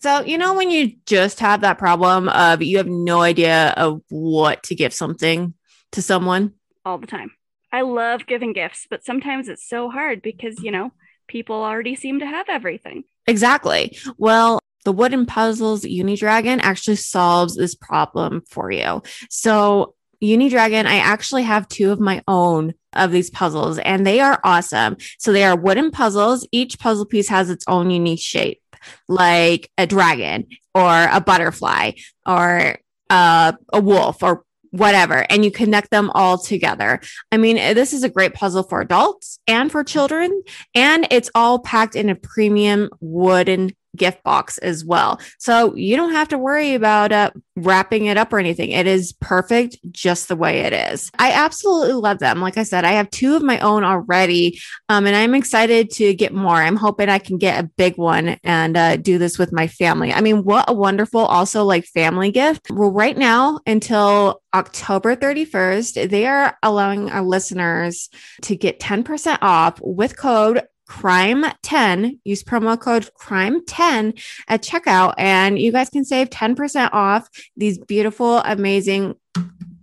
So, you know, when you just have that problem of you have no idea of what to give something to someone? All the time. I love giving gifts, but sometimes it's so hard because, you know, people already seem to have everything. Exactly. Well, the wooden puzzles Unidragon actually solves this problem for you. So, Unidragon, I actually have two of my own of these puzzles and they are awesome. So, they are wooden puzzles. Each puzzle piece has its own unique shape, like a dragon or a butterfly or uh, a wolf or whatever, and you connect them all together. I mean, this is a great puzzle for adults and for children, and it's all packed in a premium wooden gift box as well. So you don't have to worry about uh, wrapping it up or anything. It is perfect just the way it is. I absolutely love them. Like I said, I have two of my own already, um, and I'm excited to get more. I'm hoping I can get a big one and uh, do this with my family. I mean, what a wonderful, also like family gift. Well, right now until October 31st, they are allowing our listeners to get 10% off with code crime 10 use promo code crime 10 at checkout and you guys can save 10% off these beautiful amazing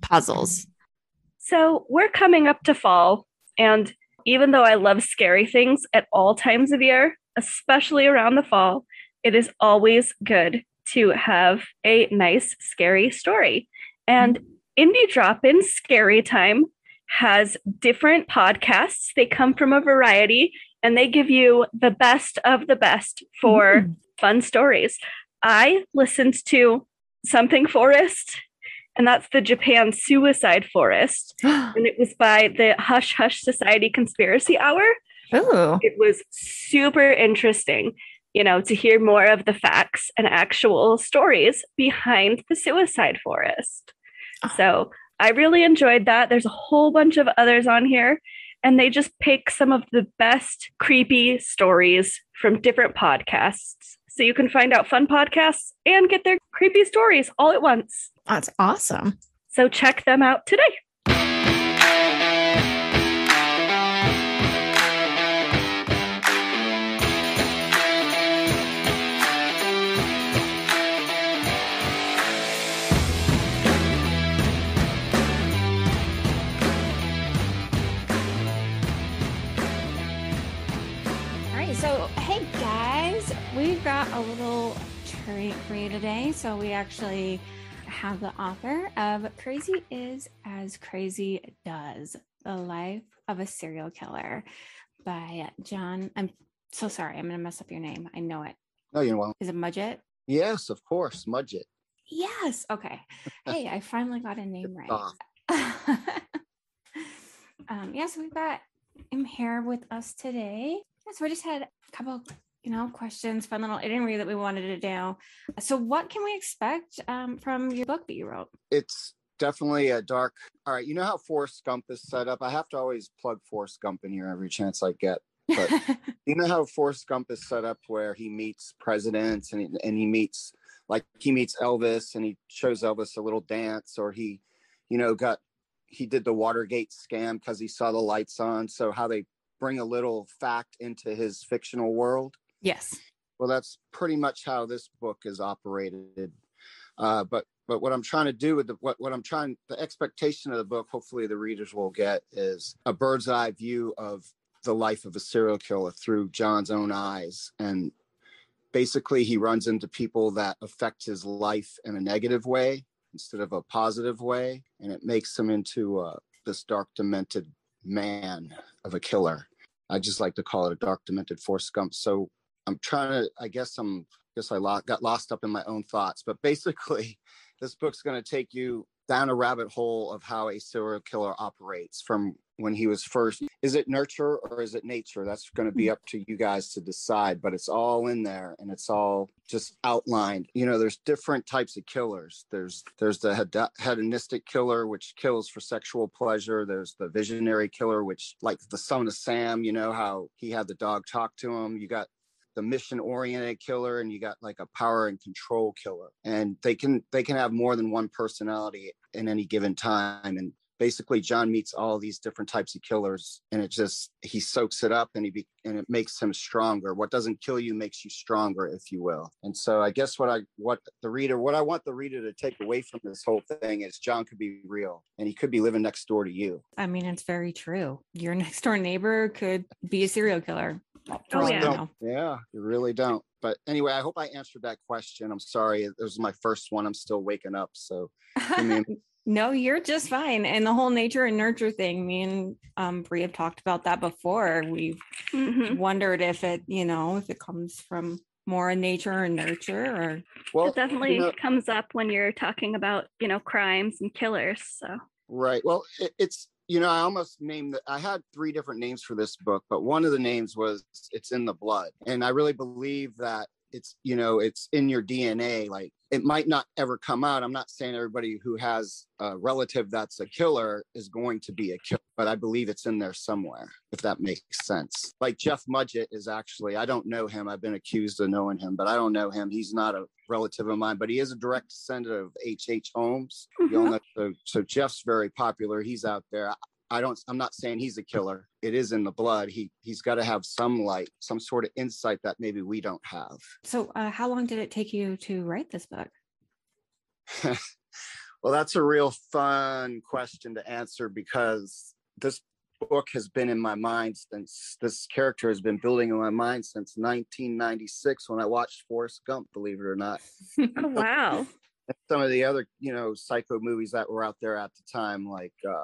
puzzles so we're coming up to fall and even though i love scary things at all times of year especially around the fall it is always good to have a nice scary story and indie drop in scary time has different podcasts. They come from a variety and they give you the best of the best for mm. fun stories. I listened to Something Forest, and that's the Japan Suicide Forest. and it was by the Hush Hush Society Conspiracy Hour. Oh. It was super interesting, you know, to hear more of the facts and actual stories behind the suicide forest. Oh. So I really enjoyed that. There's a whole bunch of others on here and they just pick some of the best creepy stories from different podcasts. So you can find out fun podcasts and get their creepy stories all at once. That's awesome. So check them out today. A little treat for you today. So we actually have the author of Crazy is as Crazy Does The Life of a Serial Killer by John. I'm so sorry. I'm going to mess up your name. I know it. No, you won't. Is it Mudgett? Yes, of course. Mudgett. Yes. Okay. Hey, I finally got a name right. um, yeah, so we've got him here with us today. So we just had a couple you know, questions, fun little itinerary that we wanted to do. So, what can we expect um, from your book that you wrote? It's definitely a dark. All right, you know how Forrest Gump is set up. I have to always plug Forrest Gump in here every chance I get. But you know how Forrest Gump is set up, where he meets presidents and he, and he meets like he meets Elvis and he shows Elvis a little dance, or he, you know, got he did the Watergate scam because he saw the lights on. So how they bring a little fact into his fictional world Yes. Well, that's pretty much how this book is operated. Uh, but but what I'm trying to do with the what what I'm trying the expectation of the book, hopefully the readers will get, is a bird's eye view of the life of a serial killer through John's own eyes. And basically, he runs into people that affect his life in a negative way instead of a positive way, and it makes him into uh, this dark, demented man of a killer. I just like to call it a dark, demented Forrest Gump. So I'm trying to, I guess I'm, I guess I got lost up in my own thoughts, but basically, this book's going to take you down a rabbit hole of how a serial killer operates from when he was first. Is it nurture or is it nature? That's going to be hmm. up to you guys to decide, but it's all in there and it's all just outlined. You know, there's different types of killers. There's there's the hedonistic killer which kills for sexual pleasure. There's the visionary killer which like the son of Sam, you know how he had the dog talk to him. You got the mission oriented killer and you got like a power and control killer. And they can they can have more than one personality in any given time. And basically John meets all these different types of killers and it just he soaks it up and he be, and it makes him stronger. What doesn't kill you makes you stronger, if you will. And so I guess what I what the reader what I want the reader to take away from this whole thing is John could be real and he could be living next door to you. I mean, it's very true. Your next door neighbor could be a serial killer. Oh, yeah. Don't. Yeah, you really don't. But anyway, I hope I answered that question. I'm sorry. It was my first one. I'm still waking up. So I mean, No, you're just fine. And the whole nature and nurture thing, me and um Brie have talked about that before. We've Mhm. wondered if it, you know, if it comes from more in nature and nurture or well, it definitely you know- comes up when you're talking about, you know, crimes and killers. So Right. Well, it, it's you know I almost named that. I had three different names for this book, but one of the names was "It's in the Blood," and I really believe that it's you know it's in your DNA. Like it might not ever come out. I'm not saying everybody who has a relative that's a killer is going to be a killer, but I believe it's in there somewhere. If that makes sense. Like Jeff Mudgett is actually I don't know him. I've been accused of knowing him, but I don't know him. He's not a relative of mine, but he is a direct descendant of H. H. Holmes. You all Mhm. know, so, so Jeff's very popular. He's out there. I don't. I'm not saying he's a killer. It is in the blood. He he's got to have some light, some sort of insight that maybe we don't have. so uh, how long did it take you to write this book? well, that's a real fun question to answer because this book has been in my mind since this character has been building in my mind since 1996 when I watched Forrest Gump. Believe it or not. oh, wow. some of the other you know psycho movies that were out there at the time like uh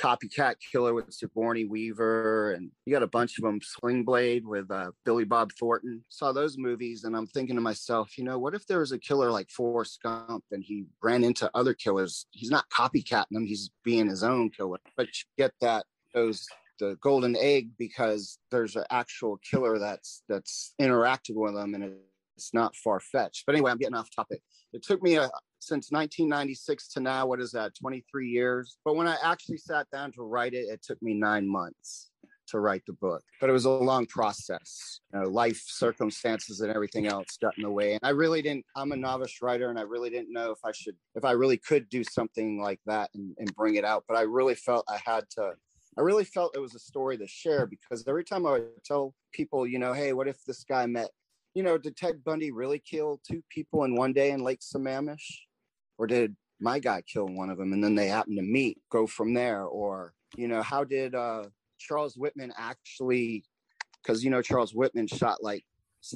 copycat killer with sigourney weaver and you got a bunch of them swing blade with uh, billy bob thornton. Saw those movies and i'm thinking to myself you know what if there was a killer like forrest gump and he ran into other killers? He's not copycatting them he's being his own killer. But you get that those the golden egg because there's an actual killer that's that's interacted with them and it, it's not far fetched. But anyway, I'm getting off topic. It took me a, since 1996 to now. What is that? 23 years. But when I actually sat down to write it, it took me nine months to write the book. But it was a long process. You know, life circumstances and everything else got in the way. And I really didn't. I'm a novice writer, and I really didn't know if I should, if I really could do something like that and, and bring it out. But I really felt I had to. I really felt it was a story to share because every time I would tell people, you know, hey, what if this guy met you know, did Ted Bundy really kill two people in one day in Lake Sammamish? Or did my guy kill one of them and then they happen to meet, go from there? Or, you know, how did uh, Charles Whitman actually, because, you know, Charles Whitman shot like,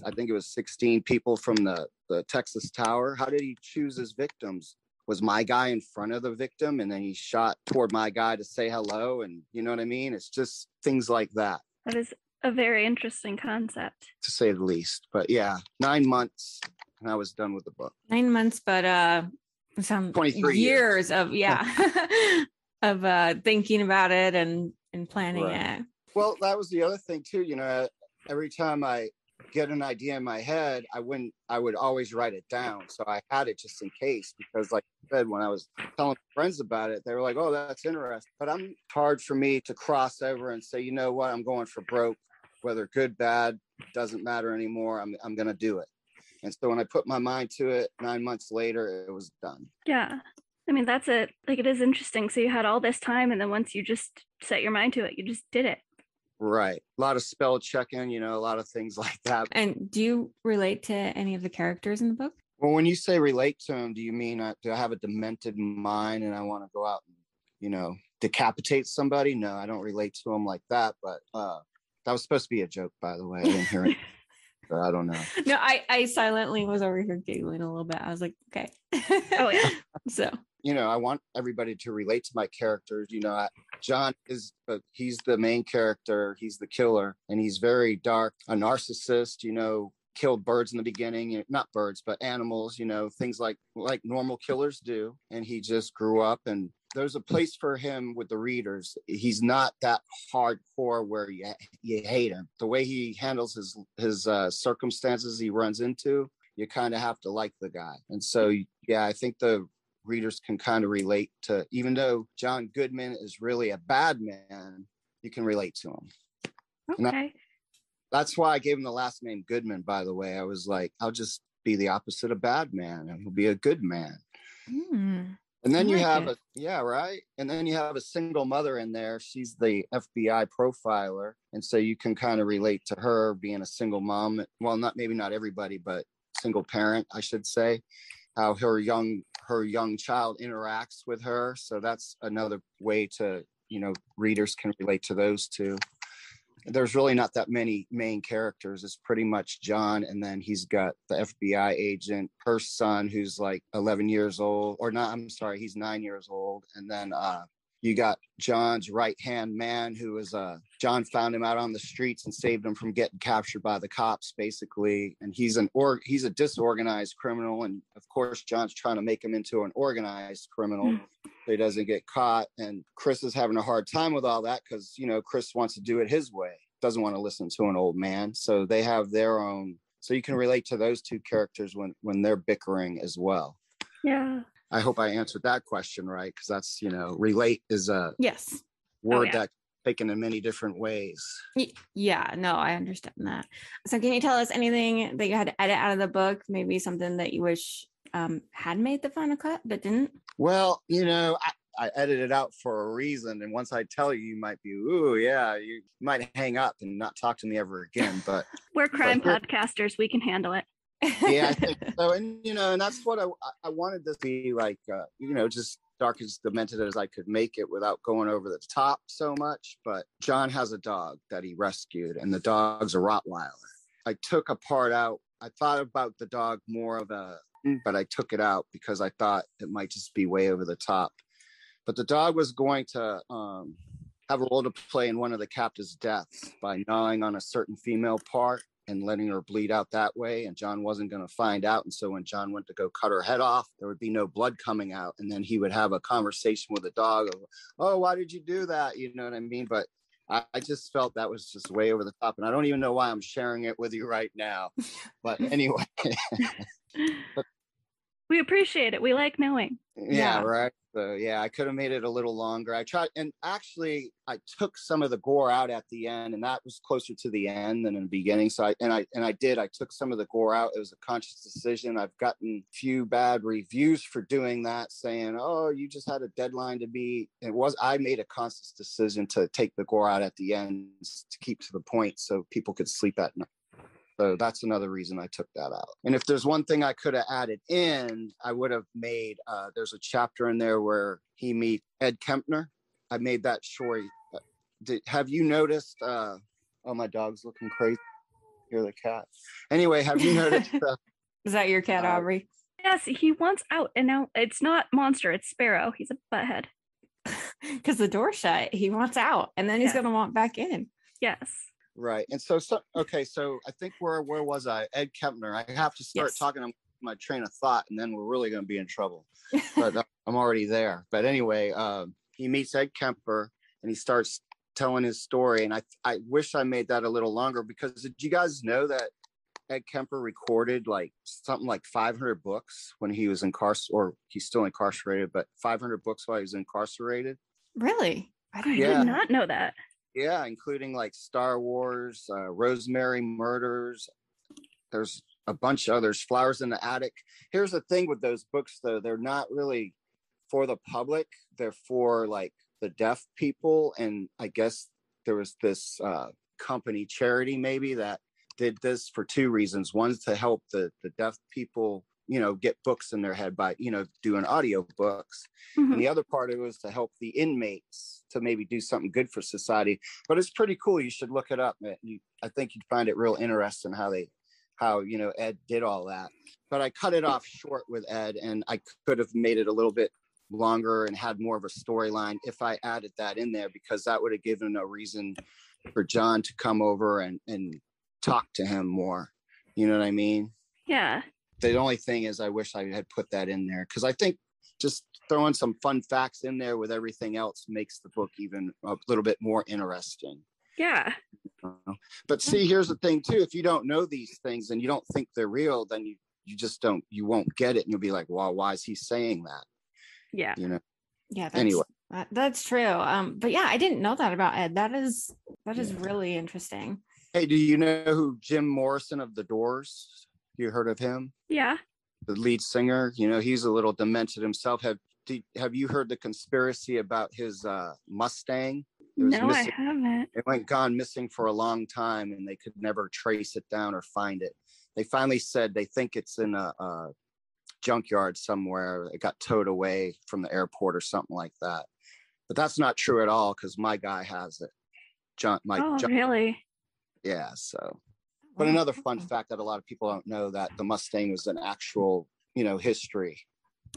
I think it was 16 people from the, the Texas Tower. How did he choose his victims? Was my guy in front of the victim and then he shot toward my guy to say hello? And you know what I mean? It's just things like that That is a very interesting concept. to say the least. But yeah, nine months and I was done with the book. Nine months, but uh some 23 years years. of yeah of uh thinking about it and and planning Right. it. Well, that was the other thing too. You know, every time I get an idea in my head, I wouldn't. I would always write it down, so I had it just in case. Because, like I said, when I was telling friends about it, they were like, "Oh, that's interesting." But I'm it's hard for me to cross over and say, "You know what? I'm going for broke, whether good, bad, doesn't matter anymore. I'm I'm going to do it." And so when I put my mind to it, nine months later, it was done. Yeah. I mean, that's it. Like, it is interesting. So you had all this time, and then once you just set your mind to it, you just did it. Right. A lot of spell checking, you know, a lot of things like that. And do you relate to any of the characters in the book? Well, when you say relate to them, do you mean uh, do I have a demented mind and I want to go out and, you know, decapitate somebody? No, I don't relate to them like that. But uh, that was supposed to be a joke, by the way. I didn't hear it. but I don't know. No, I I silently was over here giggling a little bit. I was like, okay. Oh, yeah. so You know, I want everybody to relate to my characters. You know, I, John is, uh, he's the main character. He's the killer and he's very dark, a narcissist, you know, killed birds in the beginning, not birds, but animals, you know, things like, like normal killers do. And he just grew up and there's a place for him with the readers. He's not that hardcore where you, you hate him. The way he handles his, his uh, circumstances he runs into, you kind of have to like the guy. And so, yeah, I think the readers can kind of relate to, even though John Goodman is really a bad man, you can relate to him. Okay. That's why I gave him the last name Goodman, by the way. I was like, I'll just be the opposite of bad man and he'll be a good man. hmm. And then I you have it. a yeah, right. And then you have a single mother in there. She's the FBI profiler, and so you can kind of relate to her being a single mom. Well, not maybe not everybody, but single parent, I should say. How her young her young child interacts with her. So that's another way to you know readers can relate to those two. There's really not that many main characters. It's pretty much John, and then he's got the FBI agent, her son, who's like 11 years old, or not. I'm sorry, he's nine years old, and then uh, you got John's right hand man, who is a uh, John found him out on the streets and saved him from getting captured by the cops, basically. And he's an or he's a disorganized criminal, and of course, John's trying to make him into an organized criminal mm. so he doesn't get caught. And Chris is having a hard time with all that because you know Chris wants to do it his way, doesn't want to listen to an old man. So they have their own. So you can relate to those two characters when when they're bickering as well. Yeah. I hope I answered that question right because that's you know relate is a Yes. Oh, word yeah. that taken in many different ways. Yeah, no, I understand that. So, can you tell us anything that you had to edit out of the book? Maybe something that you wish um, had made the final cut but didn't? Well, you know, I, I edited it out for a reason, and once I tell you, you might be, ooh, yeah, you might hang up and not talk to me ever again. But We're crime But- podcasters. We can handle it. yeah, I think so. And you know, and that's what I I wanted this to be like, uh, you know, just dark as demented as I could make it without going over the top so much. But John has a dog that he rescued, and the dog's a Rottweiler. I took a part out. I thought about the dog more of a, but I took it out because I thought it might just be way over the top. But the dog was going to um, have a role to play in one of the captive's deaths by gnawing on a certain female part and letting her bleed out that way. And John wasn't going to find out. And so when John went to go cut her head off, there would be no blood coming out. And then he would have a conversation with the dog of, oh, why did you do that? You know what I mean? But I, I just felt that was just way over the top. And I don't even know why I'm sharing it with you right now. But anyway, We appreciate it. We like knowing. yeah, Yeah. right. So yeah, I could have made it a little longer. I tried, and actually, I took some of the gore out at the end, and that was closer to the end than in the beginning. So I and I and I did. I took some of the gore out. It was a conscious decision. I've gotten few bad reviews for doing that, saying, "Oh, you just had a deadline to be." It was. I made a conscious decision to take the gore out at the end to keep to the point, so people could sleep at night. So that's another reason I took that out. And if there's one thing I could have added in, I would have made uh, there's a chapter in there where he meet Ed Kemper. I made that short. Uh, Did, have you noticed? Uh, oh, my dog's looking crazy. Hear the cat. Anyway, have you noticed? Uh, Is that your cat, Uh, Aubrey? Yes, he wants out, and now it's not monster. It's Sparrow. He's a butthead. Because the door shut, he wants out, and then he's Yeah. going to want back in. Yes. Right. And so, so okay. So I think where where was I? Ed Kemper. I have to start Yes. talking my train of thought, and then we're really going to be in trouble. but uh, I'm already there. But anyway, um, he meets Ed Kemper and he starts telling his story. And I I wish I made that a little longer because did you guys know that Ed Kemper recorded like something like 500 books when he was incarcerated, or he's still incarcerated, but 500 books while he was incarcerated. Really? I Yeah. did not know that. Yeah, including like Star Wars, uh, Rosemary Murders. There's a bunch of others. Flowers in the Attic. Here's the thing with those books, though, they're not really for the public. They're for like the deaf people, and I guess there was this uh, company, charity, maybe that did this for two reasons. One's to help the the deaf people, you know, get books in their head by you know doing audio books, Mhm. and the other part of it was to help the inmates to maybe do something good for society. But it's pretty cool. You should look it up. You, I think you'd find it real interesting how they, how you know Ed did all that. But I cut it off short with Ed, and I could have made it a little bit longer and had more of a storyline if I added that in there because that would have given a reason for John to come over and and talk to him more. You know what I mean? Yeah. the only thing is i wish i had put that in there because i think just throwing some fun facts in there with everything else makes the book even a little bit more interesting Yeah. But see here's the thing too if you don't know these things and you don't think they're real then you you just don't you won't get it and you'll be like well why is he saying that Yeah. you know Yeah. That's, Anyway. that- that's true. Um, but yeah, I didn't know that about Ed. That is that is Yeah. really interesting. hey do you know who jim morrison of the doors you heard of him Yeah. the lead singer you know he's a little demented himself have did, have you heard the conspiracy about his uh, Mustang? no, missing. I haven't. It went gone missing for a long time, and they could never trace it down or find it. They finally said they think it's in a, a junkyard somewhere. It got towed away from the airport or something like that. But that's not true at all because my guy has it. John, my oh, John, really? Yeah. So, but another fun fact that a lot of people don't know that the Mustang was an actual, you know, history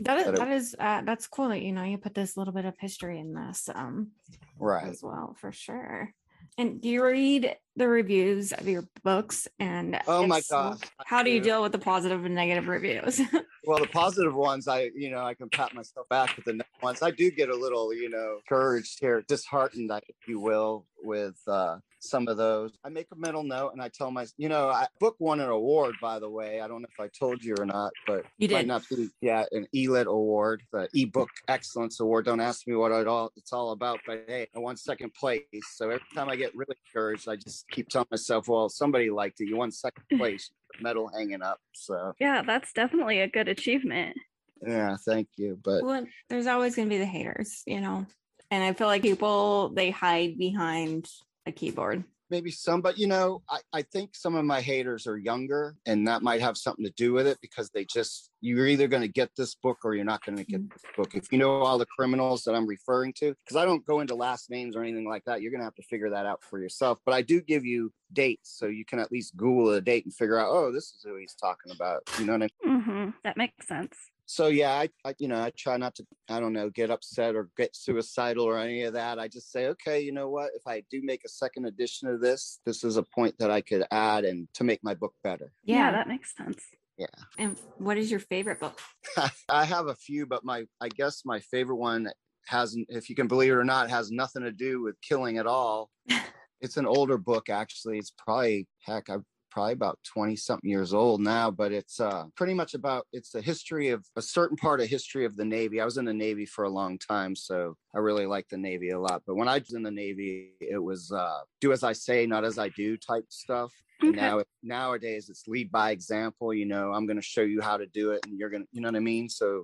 that is that is uh, that's cool that you know you put this little bit of history in this um right. as well for sure. And do you read the reviews of your books and oh my gosh how do you deal with the positive and negative reviews well the positive ones i you know i can pat myself back with the negative ones i do get a little you know encouraged here disheartened if you will with uh some of those. I make a mental note and I tell my, you know, I book won an award, by the way. I don't know if I told you or not, but you did not be, yeah, an ELIT award, the ebook excellence award. Don't ask me what it all it's all about, but hey, I won second place. So every time I get really encouraged, I just keep telling myself, well, somebody liked it. You won second place, medal hanging up. So yeah, that's definitely a good achievement. Yeah, thank you. But well, there's always going to be the haters, you know. And I feel like people they hide behind a keyboard maybe some, but you know, I, I think some of my haters are younger and that might have something to do with it because they just, you're either going to get this book or you're not going to get mm-hmm. this book. If you know all the criminals that I'm referring to, because I don't go into last names or anything like that, you're going to have to figure that out for yourself. But I do give you dates so you can at least Google a date and figure out, oh, this is who he's talking about. You know what I mean? Mm-hmm. That makes sense so yeah I, I, you know i try not to i don't know get upset or get suicidal or any of that. I just say okay you know what? If i do make a second edition of this this is a point that i could add and to make my book better. Yeah, yeah. that makes sense. Yeah. And what is your favorite book? I have a few but my i guess my favorite one hasn't if you can believe it or not has nothing to do with killing at all. It's an older book actually. It's probably heck i probably about 20 something years old now but it's uh, pretty much about it's the history of a certain part of history of the navy i was in the navy for a long time so i really like the navy a lot but when i was in the navy it was uh, do as i say not as i do type stuff okay. now nowadays it's lead by example you know i'm going to show you how to do it and you're going to you know what i mean so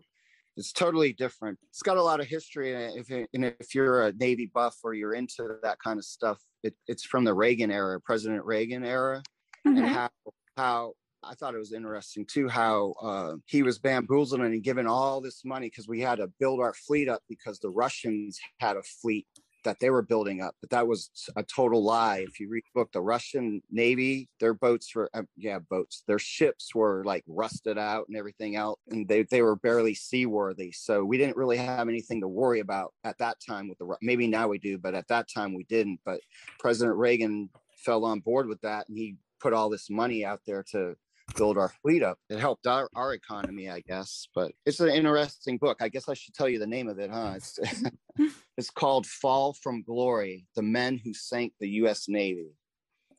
it's totally different. It's got a lot of history, and if and if you're a Navy buff or you're into that kind of stuff, it, it's from the Reagan era, President Reagan era, mm-hmm. and how how I thought it was interesting too how uh, he was bamboozled and given all this money because we had to build our fleet up because the Russians had a fleet that they were building up, but that was a total lie. If you read the book, the Russian Navy, their boats were uh, yeah boats, their ships were like rusted out and everything else, and they they were barely seaworthy. So we didn't really have anything to worry about at that time with the maybe now we do, but at that time we didn't. But President Reagan fell on board with that, and he put all this money out there to build our fleet up. It helped our, our economy, I guess. But it's an interesting book. I guess I should tell you the name of it, huh? It's, it's called Fall from Glory The Men Who Sank the U.S. Navy.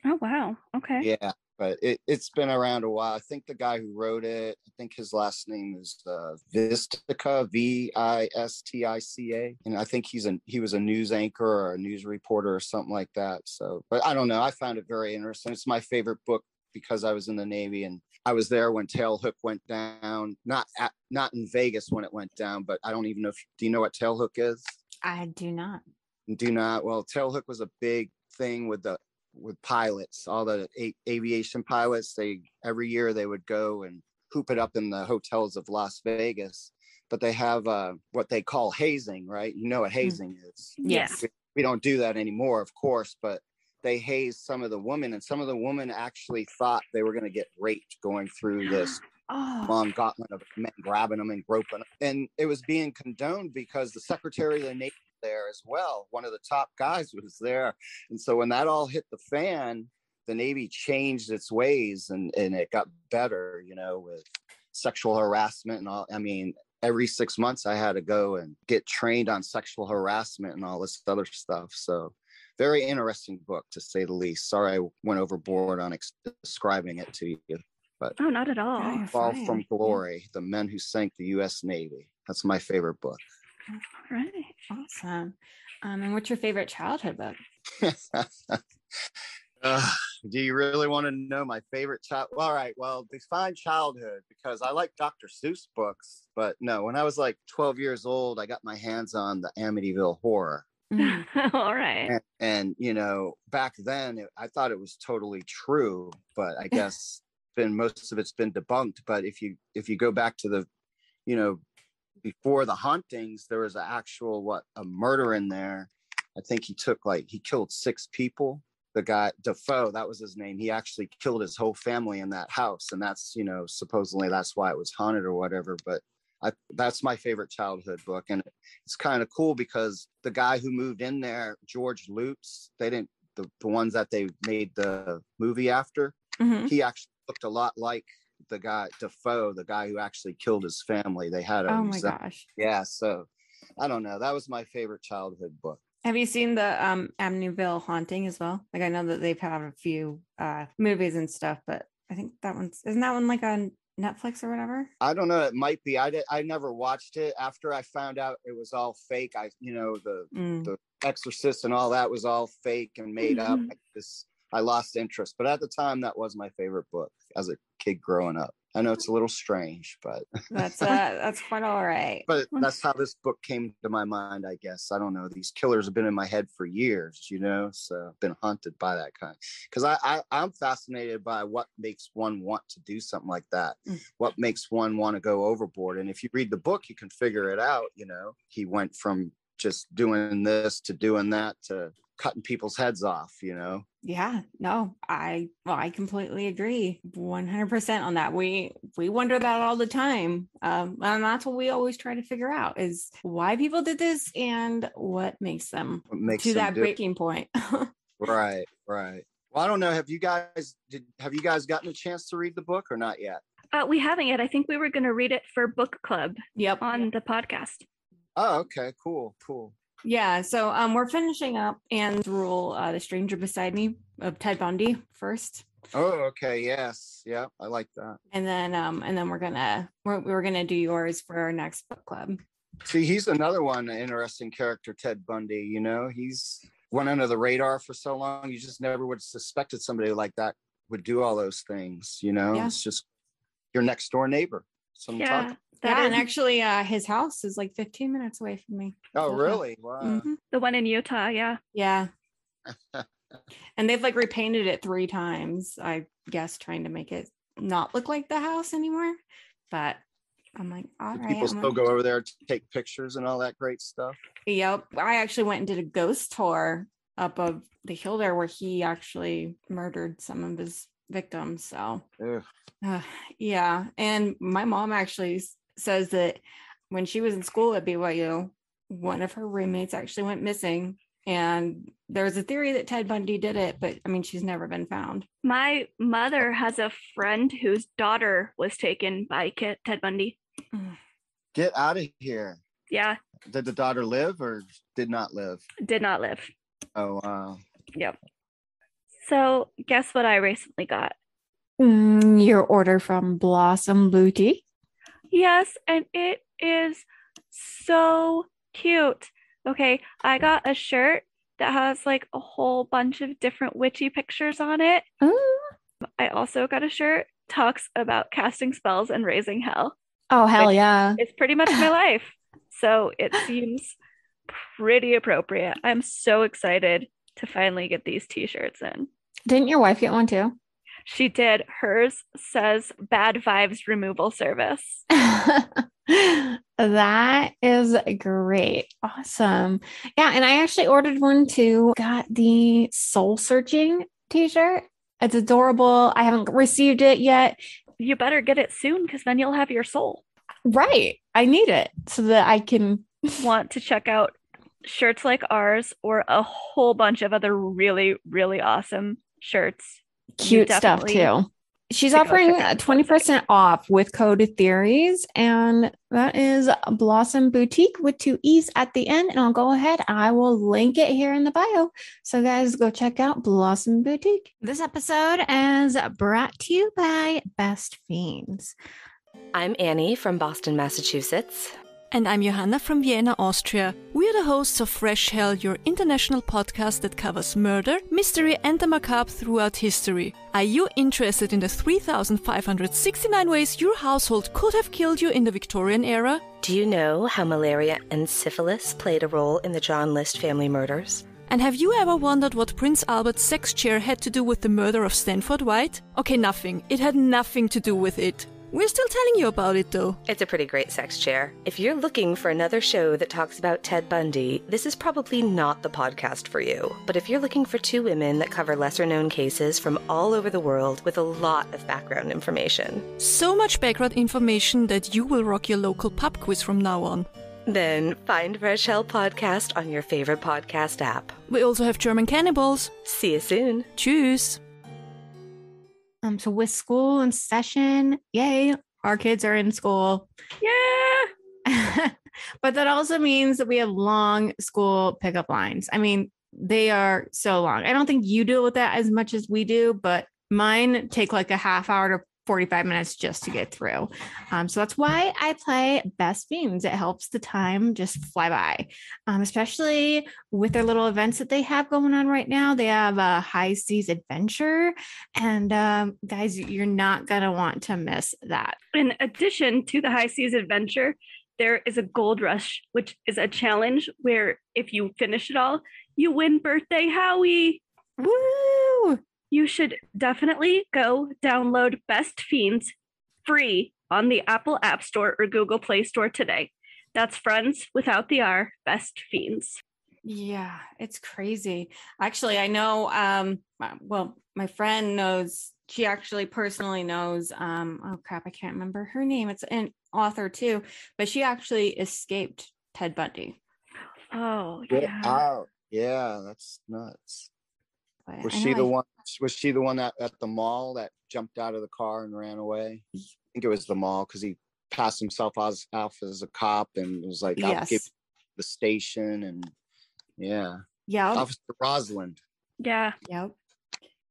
Oh, wow. Okay. Yeah. But it, it's been around a while. I think the guy who wrote it, I think his last name is uh, Vistica, V I S T I C A, and I think he's a he was a news anchor or a news reporter or something like that. So, but I don't know. I found it very interesting. It's my favorite book because I was in the Navy and I was there when Tailhook went down. Not at, not in Vegas when it went down, but I don't even know if do you know what Tailhook is? I do not. Do not. Well, Tailhook was a big thing with the with pilots, all the a- aviation pilots. They every year they would go and hoop it up in the hotels of Las Vegas. But they have uh, what they call hazing, right? You know what hmm. hazing mm. is. Yes. We, we don't do that anymore, of course, but they hazed some of the women, and some of the women actually thought they were going to get raped going through this oh. long gauntlet of men grabbing them and groping them. And it was being condoned because the Secretary of the Navy there as well. One of the top guys was there. And so when that all hit the fan, the Navy changed its ways and, and it got better, you know, with sexual harassment and all. I mean, every six months I had to go and get trained on sexual harassment and all this other stuff. So very interesting book to say the least. Sorry I went overboard on ex- describing it to you. But oh, not at all. Fall from Glory: The Men Who Sank the U.S. Navy. That's my favorite book. All right, awesome. Um, and what's your favorite childhood book? uh, Do you really want to know my favorite child? All right. Well, define childhood because I like Dr. Seuss books, but no, when I was like 12 years old, I got my hands on the Amityville horror. Mm. All right. And, and you know, back then it, I thought it was totally true, but I guess been most of it's been debunked. But if you if you go back to the, you know, before the hauntings, there was an actual what a murder in there. I think he took like he killed six people. The guy DeFeo, that was his name. He actually killed his whole family in that house, and that's you know supposedly that's why it was haunted or whatever. But I, that's my favorite childhood book, and it's kind of cool because the guy who moved in there, George Lutz, they didn't the, the ones that they made the movie after. Mhm. He actually looked a lot like the guy DeFeo, the guy who actually killed his family. They had a Oh my gosh. yeah. So I don't know. That was my favorite childhood book. Have you seen the um Amityville haunting as well? Like I know that they've had a few uh movies and stuff, but I think that one's isn't that one like on Netflix or whatever? I don't know. It might be. I did. I never watched it. After I found out it was all fake, I you know the Mm. the Exorcist and all that was all fake and made up. I just I lost interest. But at the time, that was my favorite book as a kid growing up. I know it's a little strange, but That's uh that's quite all right. but that's how this book came to my mind. I guess I don't know. These killers have been in my head for years, you know. So I've been haunted by that kind. Because I, I I'm fascinated by what makes one want to do something like that. Mm. What makes one want to go overboard? And if you read the book, you can figure it out. You know, he went from just doing this to doing that to cutting people's heads off. You know. Yeah, no, I well, I completely agree, one hundred percent on that. We we wonder that all the time, um, and that's what we always try to figure out is why people did this and what makes them What makes to them that do it. breaking point. Right, right. Well, I don't know. Have you guys did have you guys gotten a chance to read the book or not yet? Uh, we haven't yet. I think we were going to read it for book club yep. on the podcast. Oh, okay, cool, cool. Yeah, so um, we're finishing up Anne's Rule, uh, The Stranger Beside Me of Ted Bundy first. Oh, okay, yes, yeah, I like that. And then um, and then we're gonna we're, we're gonna do yours for our next book club. See, he's another one, interesting character, Ted Bundy. You know, he's went under the radar for so long. You just never would have suspected somebody like that would do all those things. You know, Yeah. it's just your next door neighbor. Some Yeah, talk. That yeah, is and actually uh his house is like 15 minutes away from me. Oh, really? Wow. Mhm. the one in Utah. Yeah. Yeah. and they've like repainted it three times, I guess, trying to make it not look like the house anymore. But I'm like, all Do right. people I'm still gonna- go over there to take pictures and all that great stuff. Yep. I actually went and did a ghost tour up of the hill there where he actually murdered some of his victims. So uh, yeah. And my mom actually s- says that when she was in school at BYU, one of her roommates actually went missing. And there's a theory that Ted Bundy did it, but I mean, she's never been found. My mother has a friend whose daughter was taken by Kit, Ted Bundy. Get out of here. Yeah, Did the daughter live or did not live? did not live. Oh, wow. Yep. So, guess what I recently got? Mm, your order from Blossom Boutique. Yes, and it is so cute. Okay, I got a shirt that has like a whole bunch of different witchy pictures on it. Ooh. I also got a shirt talks about casting spells and raising hell. Oh, hell yeah. It's pretty much my life. So it seems pretty appropriate. I'm so excited to finally get these t-shirts in. Didn't your wife get one too? She did. Hers says bad vibes removal service. that is great. Awesome. Yeah. And I actually ordered one too. Got the soul searching t shirt. It's adorable. I haven't received it yet. You better get it soon because then you'll have your soul. Right. I need it so that I can. Want to check out shirts like ours or a whole bunch of other really, really awesome shirts. You Cute stuff too. She's should offering check out the twenty percent off with code theories, and that is Blossom Boutique with two e's at the end. And I'll go ahead, I will link it here in the bio. So guys, go check out Blossom Boutique. This episode is brought to you by Best Fiends. I'm Annie from Boston, Massachusetts. And I'm Johanna from Vienna, Austria. We are the hosts of Fresh Hell, your international podcast that covers murder, mystery, and the macabre throughout history. Are you interested in the 3,569 ways your household could have killed you in the Victorian era? Do you know how malaria and syphilis played a role in the John List family murders? And have you ever wondered what Prince Albert's sex chair had to do with the murder of Stanford White? Okay, nothing. It had nothing to do with it. We're still telling you about it though. It's a pretty great sex chair. If you're looking for another show that talks about Ted Bundy, this is probably not the podcast for you. But if you're looking for two women that cover lesser known cases from all over the world with a lot of background information, So much background information that you will rock your local pub quiz from now on. then find Fresh Hell Podcast on your favorite podcast app. We also have German cannibals. See you soon. Tschüss. Um, so with school in session, yay, our kids are in school. Yeah. but that also means that we have long school pickup lines. I mean, they are so long. I don't think you deal with that as much as we do, but mine take like a half hour to 45 minutes just to get through. Um, so that's why I play Best Fiends. It helps the time just fly by, um, especially with their little events that they have going on right now. They have a high seas adventure, and um, guys, you're not going to want to miss that. In addition to the high seas adventure, there is a gold rush, which is a challenge where if you finish it all, you win birthday Howie. Woo! You should definitely go download Best Fiends free on the Apple App Store or Google Play Store today. That's friends without the R, Best Fiends. Yeah, it's crazy. Actually, I know um well, my friend knows she actually personally knows um oh crap, I can't remember her name. It's an author too, but she actually escaped Ted Bundy. Oh, Get yeah. out. Yeah, that's nuts. But Was she the I- one? Was she the one that at the mall that jumped out of the car and ran away? I think it was the mall because he passed himself as off as a cop and was like, "I'll give the station." And yeah, Yeah. Officer Roseland. Yeah. Yep.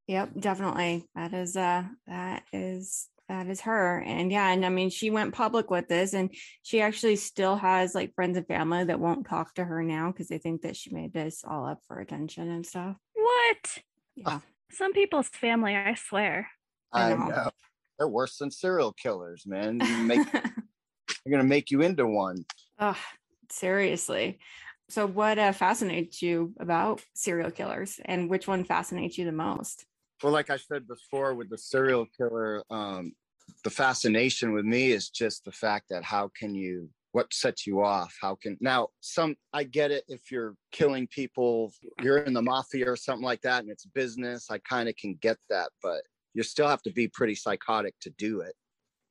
Yep, definitely. That is uh that is that is her. And yeah, and I mean she went public with this and she actually still has like friends and family that won't talk to her now because they think that she made this all up for attention and stuff. What? Yeah. Some people's family, I swear. I I know. know. They're worse than serial killers, man. You Make, they're gonna make you into one. oh, seriously. So what uh, fascinates you about serial killers and which one fascinates you the most? Well, like I said before, with the serial killer, um, the fascination with me is just the fact that how can you what sets you off how can now some i get it if you're killing people you're in the mafia or something like that and it's business i kind of can get that but you still have to be pretty psychotic to do it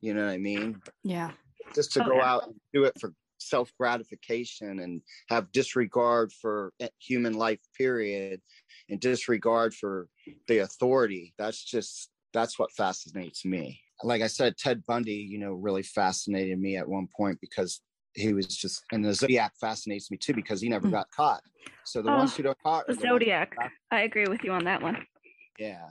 you know what i mean Yeah. just to Oh, go yeah. out and do it for self gratification and have disregard for human life period and disregard for the authority that's just that's what fascinates me like i said ted bundy you know really fascinated me at one point because he was just and the zodiac fascinates me too because he never Mm. got caught so the ones Oh, who don't caught The ones- Zodiac. I agree with you on that one. yeah.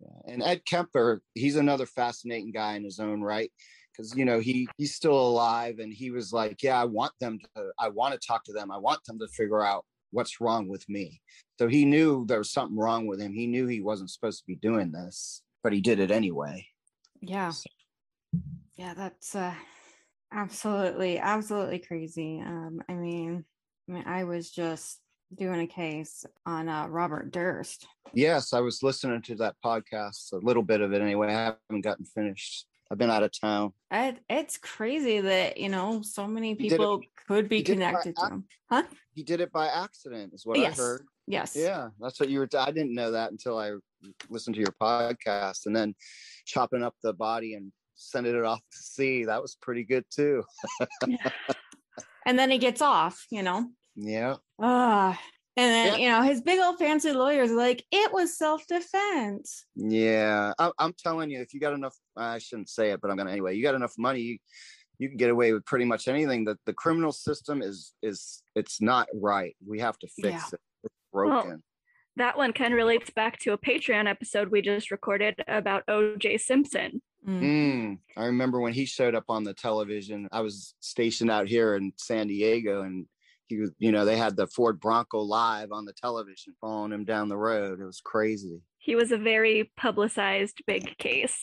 yeah. And Ed Kemper, he's another fascinating guy in his own right. Cause you know, he he's still alive and he was like, Yeah, I want them to I want to talk to them. I want them to figure out what's wrong with me. So he knew there was something wrong with him. He knew he wasn't supposed to be doing this, but he did it anyway. Yeah. Yeah, that's uh absolutely, absolutely crazy. Um, I mean, I mean, I was just doing a case on uh Robert Durst. Yes, I was listening to that podcast, a little bit of it anyway. I haven't gotten finished. I've been out of town. It, it's crazy that you know so many people could be by connected to him. Huh? He did it by accident, is what Yes. I heard. Yes. Yeah, that's what you were. I didn't know that until I listened to your podcast, and then chopping up the body and sending it off to sea. That was pretty good too. And then he gets off, you know. Yeah, Ah. and then Yeah. you know his big old fancy lawyers like, it was self-defense. yeah. I, I'm telling you, if you got enough, I shouldn't say it, but I'm gonna anyway. You got enough money, you, you can get away with pretty much anything. That the criminal system is is it's not right. We have to fix Yeah. it. It's broken. That one kind of relates back to a Patreon episode we just recorded about OJ Simpson. Mm. Mm, I remember when he showed up on the television. I was stationed out here in San Diego, and he was, you know, they had the Ford Bronco live on the television, following him down the road. It was crazy. He was a very publicized big case.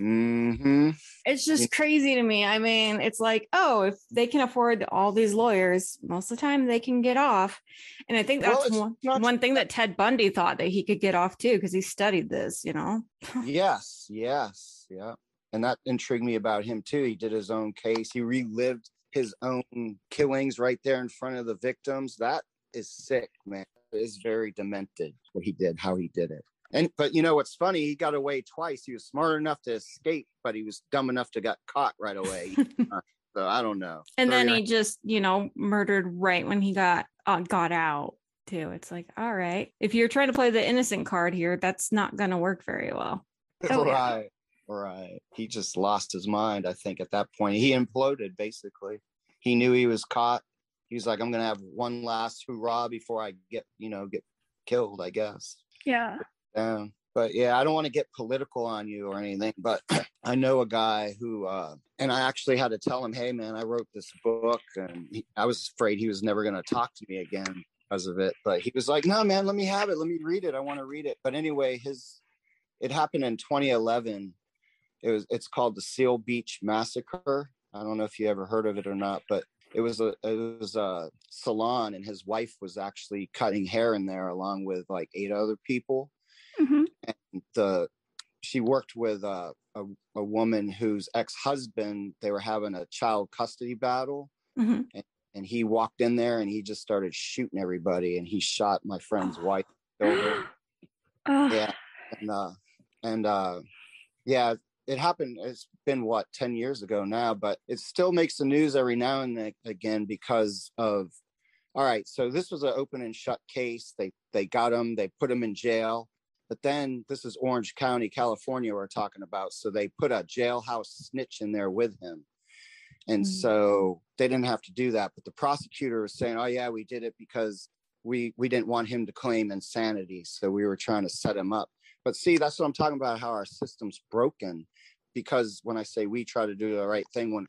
Mm-hmm. It's just crazy to me. I mean, it's like, oh, if they can afford all these lawyers, most of the time they can get off. And I think that's it's one, not- one thing that Ted Bundy thought that he could get off too, because he studied this, you know? yes, yes, yeah. And that intrigued me about him too. He did his own case. He relived his own killings right there in front of the victims. That is sick, man. It is very demented what he did, how he did it. And but you know what's funny? He got away twice. He was smart enough to escape, but he was dumb enough to get caught right away. so I don't know. and then he just, you know, murdered right when he got uh, got out too. It's like, all right, if you're trying to play the innocent card here, that's not going to work very well. Oh, right, right. He just lost his mind. I think at that point he imploded. Basically, he knew he was caught. He was like, "I'm gonna have one last hurrah before I get, you know, get killed." I guess. Yeah. Yeah. But yeah, I don't want to get political on you or anything, but I know a guy who, uh, and I actually had to tell him, hey, man, I wrote this book and he, I was afraid he was never going to talk to me again because of it. But he was like, no, man, let me have it. Let me read it. I want to read it. But anyway, his, it happened in 2011. It was, it's called the Seal Beach Massacre. I don't know if you ever heard of it or not, but it was a it was a salon and his wife was actually cutting hair in there along with like eight other people hmm and the she worked with a, a, a woman whose ex-husband they were having a child custody battle Mhm. and he walked in there and he just started shooting everybody and he shot my friend's wife killed her. Oh, yeah and uh and uh yeah it happened it's been what 10 years ago now but it still makes the news every now and then again because of all right so this was an open and shut case. They they got him they put him in jail but then this is orange county california we're talking about so they put a jailhouse snitch in there with him. And Mm. so they didn't have to do that but the prosecutor was saying oh yeah we did it because we we didn't want him to claim insanity so we were trying to set him up but see that's what i'm talking about how our system's broken because when i say we try to do the right thing when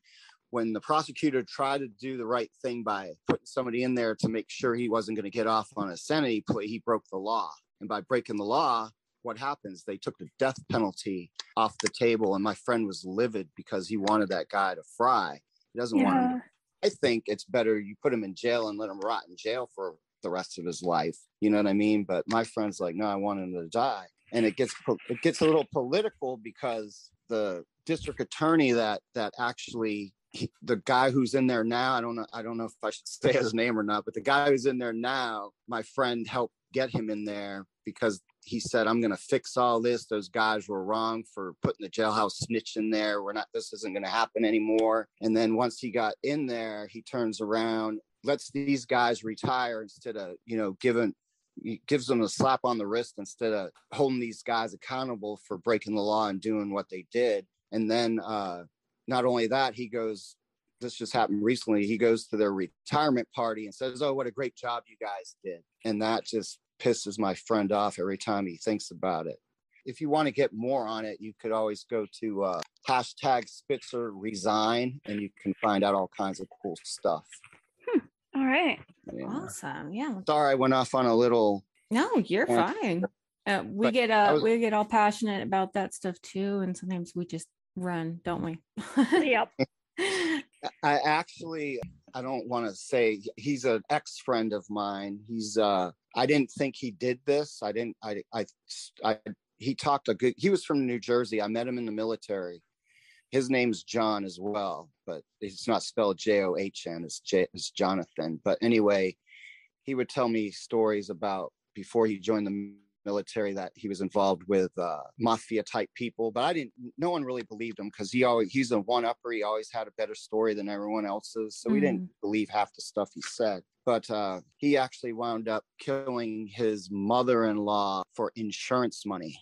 when the prosecutor tried to do the right thing by putting somebody in there to make sure he wasn't going to get off on a sanity plea he broke the law and by breaking the law what happens they took the death penalty off the table and my friend was livid because he wanted that guy to fry he doesn't want him to. I think it's better you put him in jail and let him rot in jail for the rest of his life. You know what I mean? But my friend's like, no, I want him to die, and it gets it gets a little political because the district attorney that that actually he, the guy who's in there now, I don't know, I don't know if I should say his name or not, but the guy who's in there now, my friend helped get him in there because he said, I'm going to fix all this. Those guys were wrong for putting the jailhouse snitch in there. We're not, this isn't going to happen anymore. And then once he got in there, he turns around, lets these guys retire instead of, you know, giving, gives them a slap on the wrist instead of holding these guys accountable for breaking the law and doing what they did. And then, uh, not only that, he goes, this just happened recently. He goes to their retirement party and says, Oh, what a great job you guys did. And that just pisses my friend off every time he thinks about it. If you want to get more on it, you could always go to uh, hashtag Spitzer resign and you can find out all kinds of cool stuff. All right. Yeah. Awesome. Yeah. Sorry, I went off on a little. No, you're Yeah. fine. Uh, we But get uh was- we get all passionate about that stuff too, and sometimes we just run, don't we? Yep. I actually, I don't want to say he's an ex friend of mine. He's, uh, I didn't think he did this. I didn't, I, I, I, he talked a good, he was from New Jersey. I met him in the military. His name's John as well, but it's not spelled J O H N, it's, J, it's Jonathan. But anyway, he would tell me stories about before he joined the military that he was involved with uh, mafia type people but i didn't no one really believed him because he always he's a one upper he always had a better story than everyone else's so we didn't believe half the stuff he said. But uh, he actually wound up killing his mother-in-law for insurance money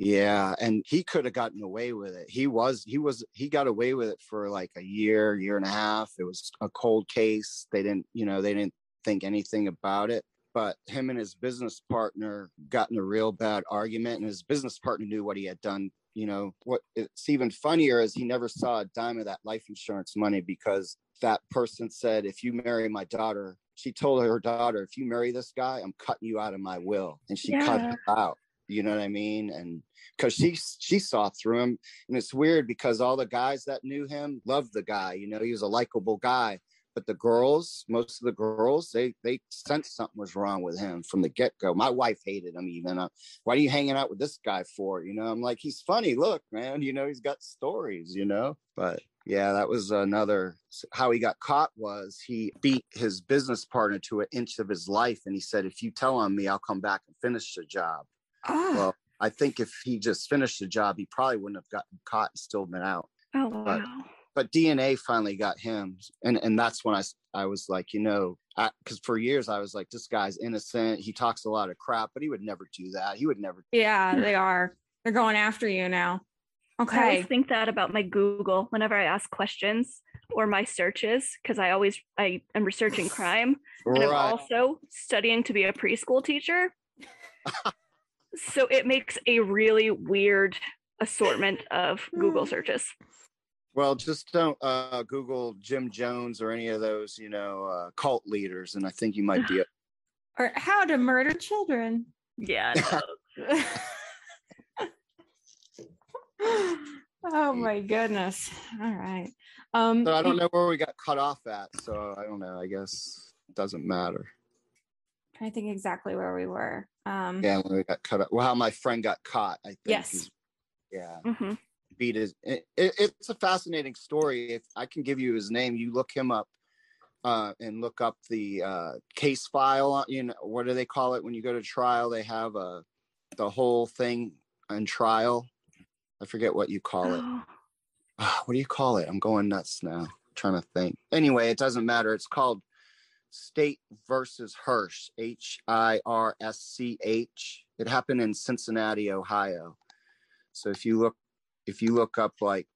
yeah and he could have gotten away with it. He was he was he got away with it for like a year year and a half. It was a cold case. They didn't you know they didn't think anything about it. But him and his business partner got in a real bad argument and his business partner knew what he had done. You know what it's even funnier is he never saw a dime of that life insurance money because that person said if you marry my daughter she told her daughter if you marry this guy i'm cutting you out of my will and she cut him out you know what i mean? And because she she saw through him. And it's weird because all the guys that knew him loved the guy you know he was a likable guy. But the girls most of the girls they they sensed something was wrong with him from the get-go. My wife hated him even. Uh, why are you hanging out with this guy for? You know i'm like he's funny. Look man you know he's got stories you know? But yeah that was another how he got caught was he beat his business partner to an inch of his life. And he said if you tell on me i'll come back and finish the job Oh, well i think if he just finished the job he probably wouldn't have gotten caught and still been out Oh But- wow. but DNA finally got him, and and that's when I I was like, you know, because for years I was like, this guy's innocent. He talks a lot of crap, but he would never do that. He would never. yeah, they are. They're going after you now. Okay. I always think that about my Google whenever I ask questions or my searches because I always I am researching crime and I'm also studying to be a preschool teacher. so it makes a really weird assortment of Google searches. Well, just don't uh, Google Jim Jones or any of those, you know, uh, cult leaders, and I think you might be. A- Or how to murder children. Yeah. oh my goodness. All right. Um So I don't know where we got cut off at, so I don't know. I guess it doesn't matter. trying to think exactly where we were. Um Yeah, when we got cut off. Well, how my friend got caught. I think. Yes. Yeah. hmm beat his it, it, it's a fascinating story if i can give you his name you look him up uh and look up the uh case file you know what do they call it when you go to trial they have a the whole thing on trial i forget what you call it what do you call it i'm going nuts now trying to think anyway it doesn't matter it's called state versus hirsch h-i-r-s-c-h it happened in cincinnati ohio so if you look if you look up like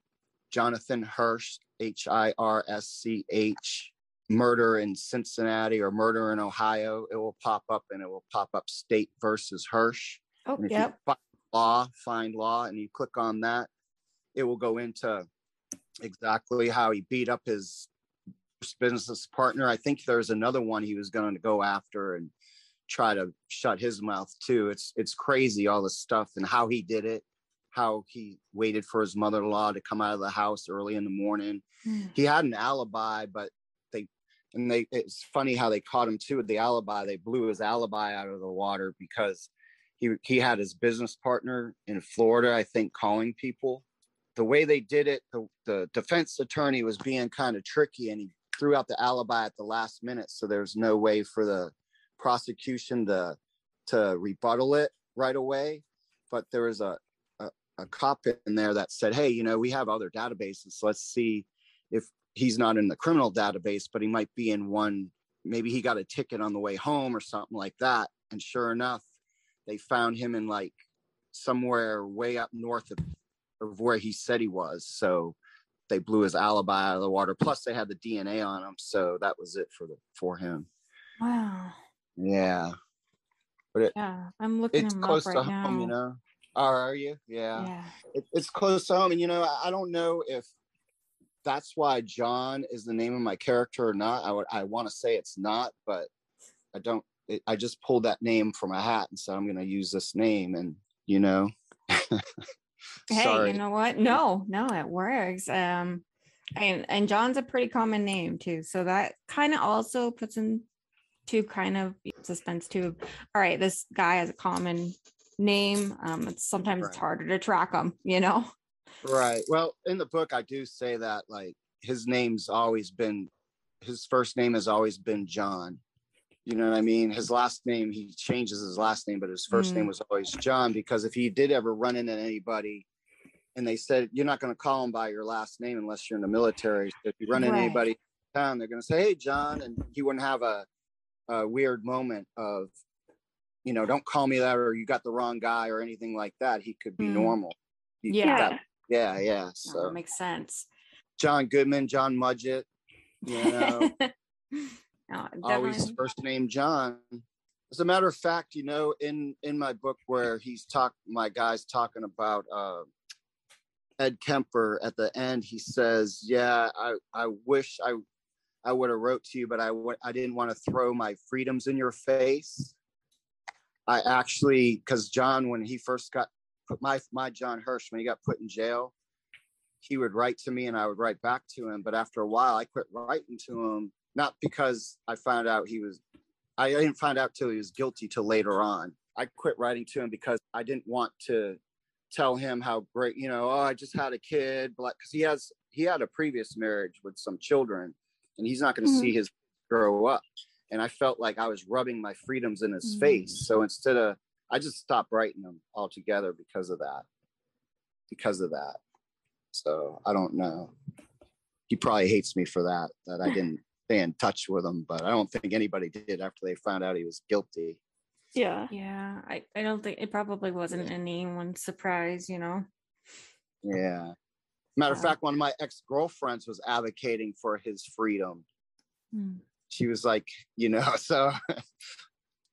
Jonathan Hirsch, H I R S C H, murder in Cincinnati or murder in Ohio, it will pop up and it will pop up state versus Hirsch. oh yep. find law, FindLaw, and you click on that, it will go into exactly how he beat up his business partner. I think there's another one he was going to go after and try to shut his mouth too. It's it's crazy all the stuff and how he did it, how he waited for his mother-in-law to come out of the house early in the morning. Mm. He had an alibi, but they and they it's funny how they caught him too with the alibi. They blew his alibi out of the water because he he had his business partner in Florida, I think, calling people. The way they did it, the, the defense attorney was being kind of tricky and he threw out the alibi at the last minute. So there's no way for the prosecution to to rebuttal it right away. But there was a, a, a cop in there that said, Hey, you know, we have other databases. Let's see if he's not in the criminal database, but he might be in one. Maybe he got a ticket on the way home or something like that. And sure enough, they found him in like somewhere way up north of, of where he said he was. So they blew his alibi out of the water. Plus, they had the DNA on him, so that was it for the for him. Wow. Yeah, But Yeah. I'm looking it's him close up to right now. home, you know. Oh, are you? Yeah, Yeah. It, it's close to home, and you know, I, I don't know if that's why John is the name of my character or not. I would I want to say it's not, but I don't. It, I just pulled that name from a hat and said I'm going to use this name, and you know. Hey, Sorry. you know what? No, no, it works. Um, and and John's a pretty common name too, so that kind of also puts him to kind of suspense too. All right, this guy has a common name. Um, it's sometimes it's harder to track him. You know. Right. Well, in the book, I do say that like his name's always been, his first name has always been John. You know what I mean? His last name, he changes his last name, but his first Mm. name was always John because if he did ever run into anybody and they said, you're not going to call him by your last name unless you're in the military. So if you run into Right. anybody in town, they're going to say, hey, John. And he wouldn't have a, a weird moment of, you know, don't call me that or you got the wrong guy or anything like that. He could be Mm. normal. He- Yeah. yeah, yeah. So that makes sense. John Goodman, John Mudgett, you know, No, always definitely. first name John. As a matter of fact, you know, in in my book where he's talk, my guy's talking about uh, Ed Kemper at the end, he says, "Yeah, I I wish I I would have wrote to you, but I w- I didn't want to throw my freedoms in your face. I actually, because John, when he first got put my my John Hirsch, when he got put in jail, he would write to me and I would write back to him. But after a while, I quit writing to him, not because I found out he was, I didn't find out till he was guilty till later on. I quit writing to him because I didn't want to tell him how great, you know, oh, I just had a kid, but because he has, he had a previous marriage with some children and he's not going to mm-hmm. see his grow up. And I felt like I was rubbing my freedoms in his mm-hmm. face. So instead of, I just stopped writing them altogether because of that. Because of that. So I don't know. He probably hates me for that, that I didn't stay in touch with him, but I don't think anybody did after they found out he was guilty. Yeah. Yeah. I, I don't think it probably wasn't anyone's surprise, you know? Yeah. Matter of fact, one of my ex girlfriends was advocating for his freedom. Mm. She was like, you know, so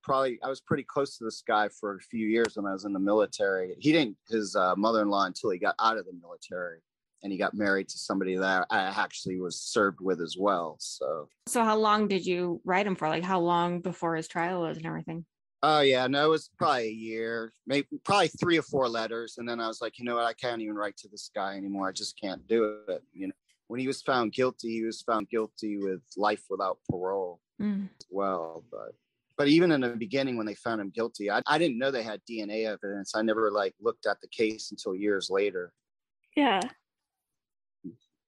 probably I was pretty close to this guy for a few years when I was in the military. He didn't his uh, mother in law until he got out of the military, and he got married to somebody that I actually was served with as well. So, so how long did you write him for? Like how long before his trial was and everything? Oh yeah, no, it was probably a year, maybe probably three or four letters, and then I was like, you know what, I can't even write to this guy anymore. I just can't do it. You know, when he was found guilty, he was found guilty with life without parole mm. as well. But but even in the beginning, when they found him guilty, I, I didn't know they had DNA evidence. I never like looked at the case until years later. Yeah,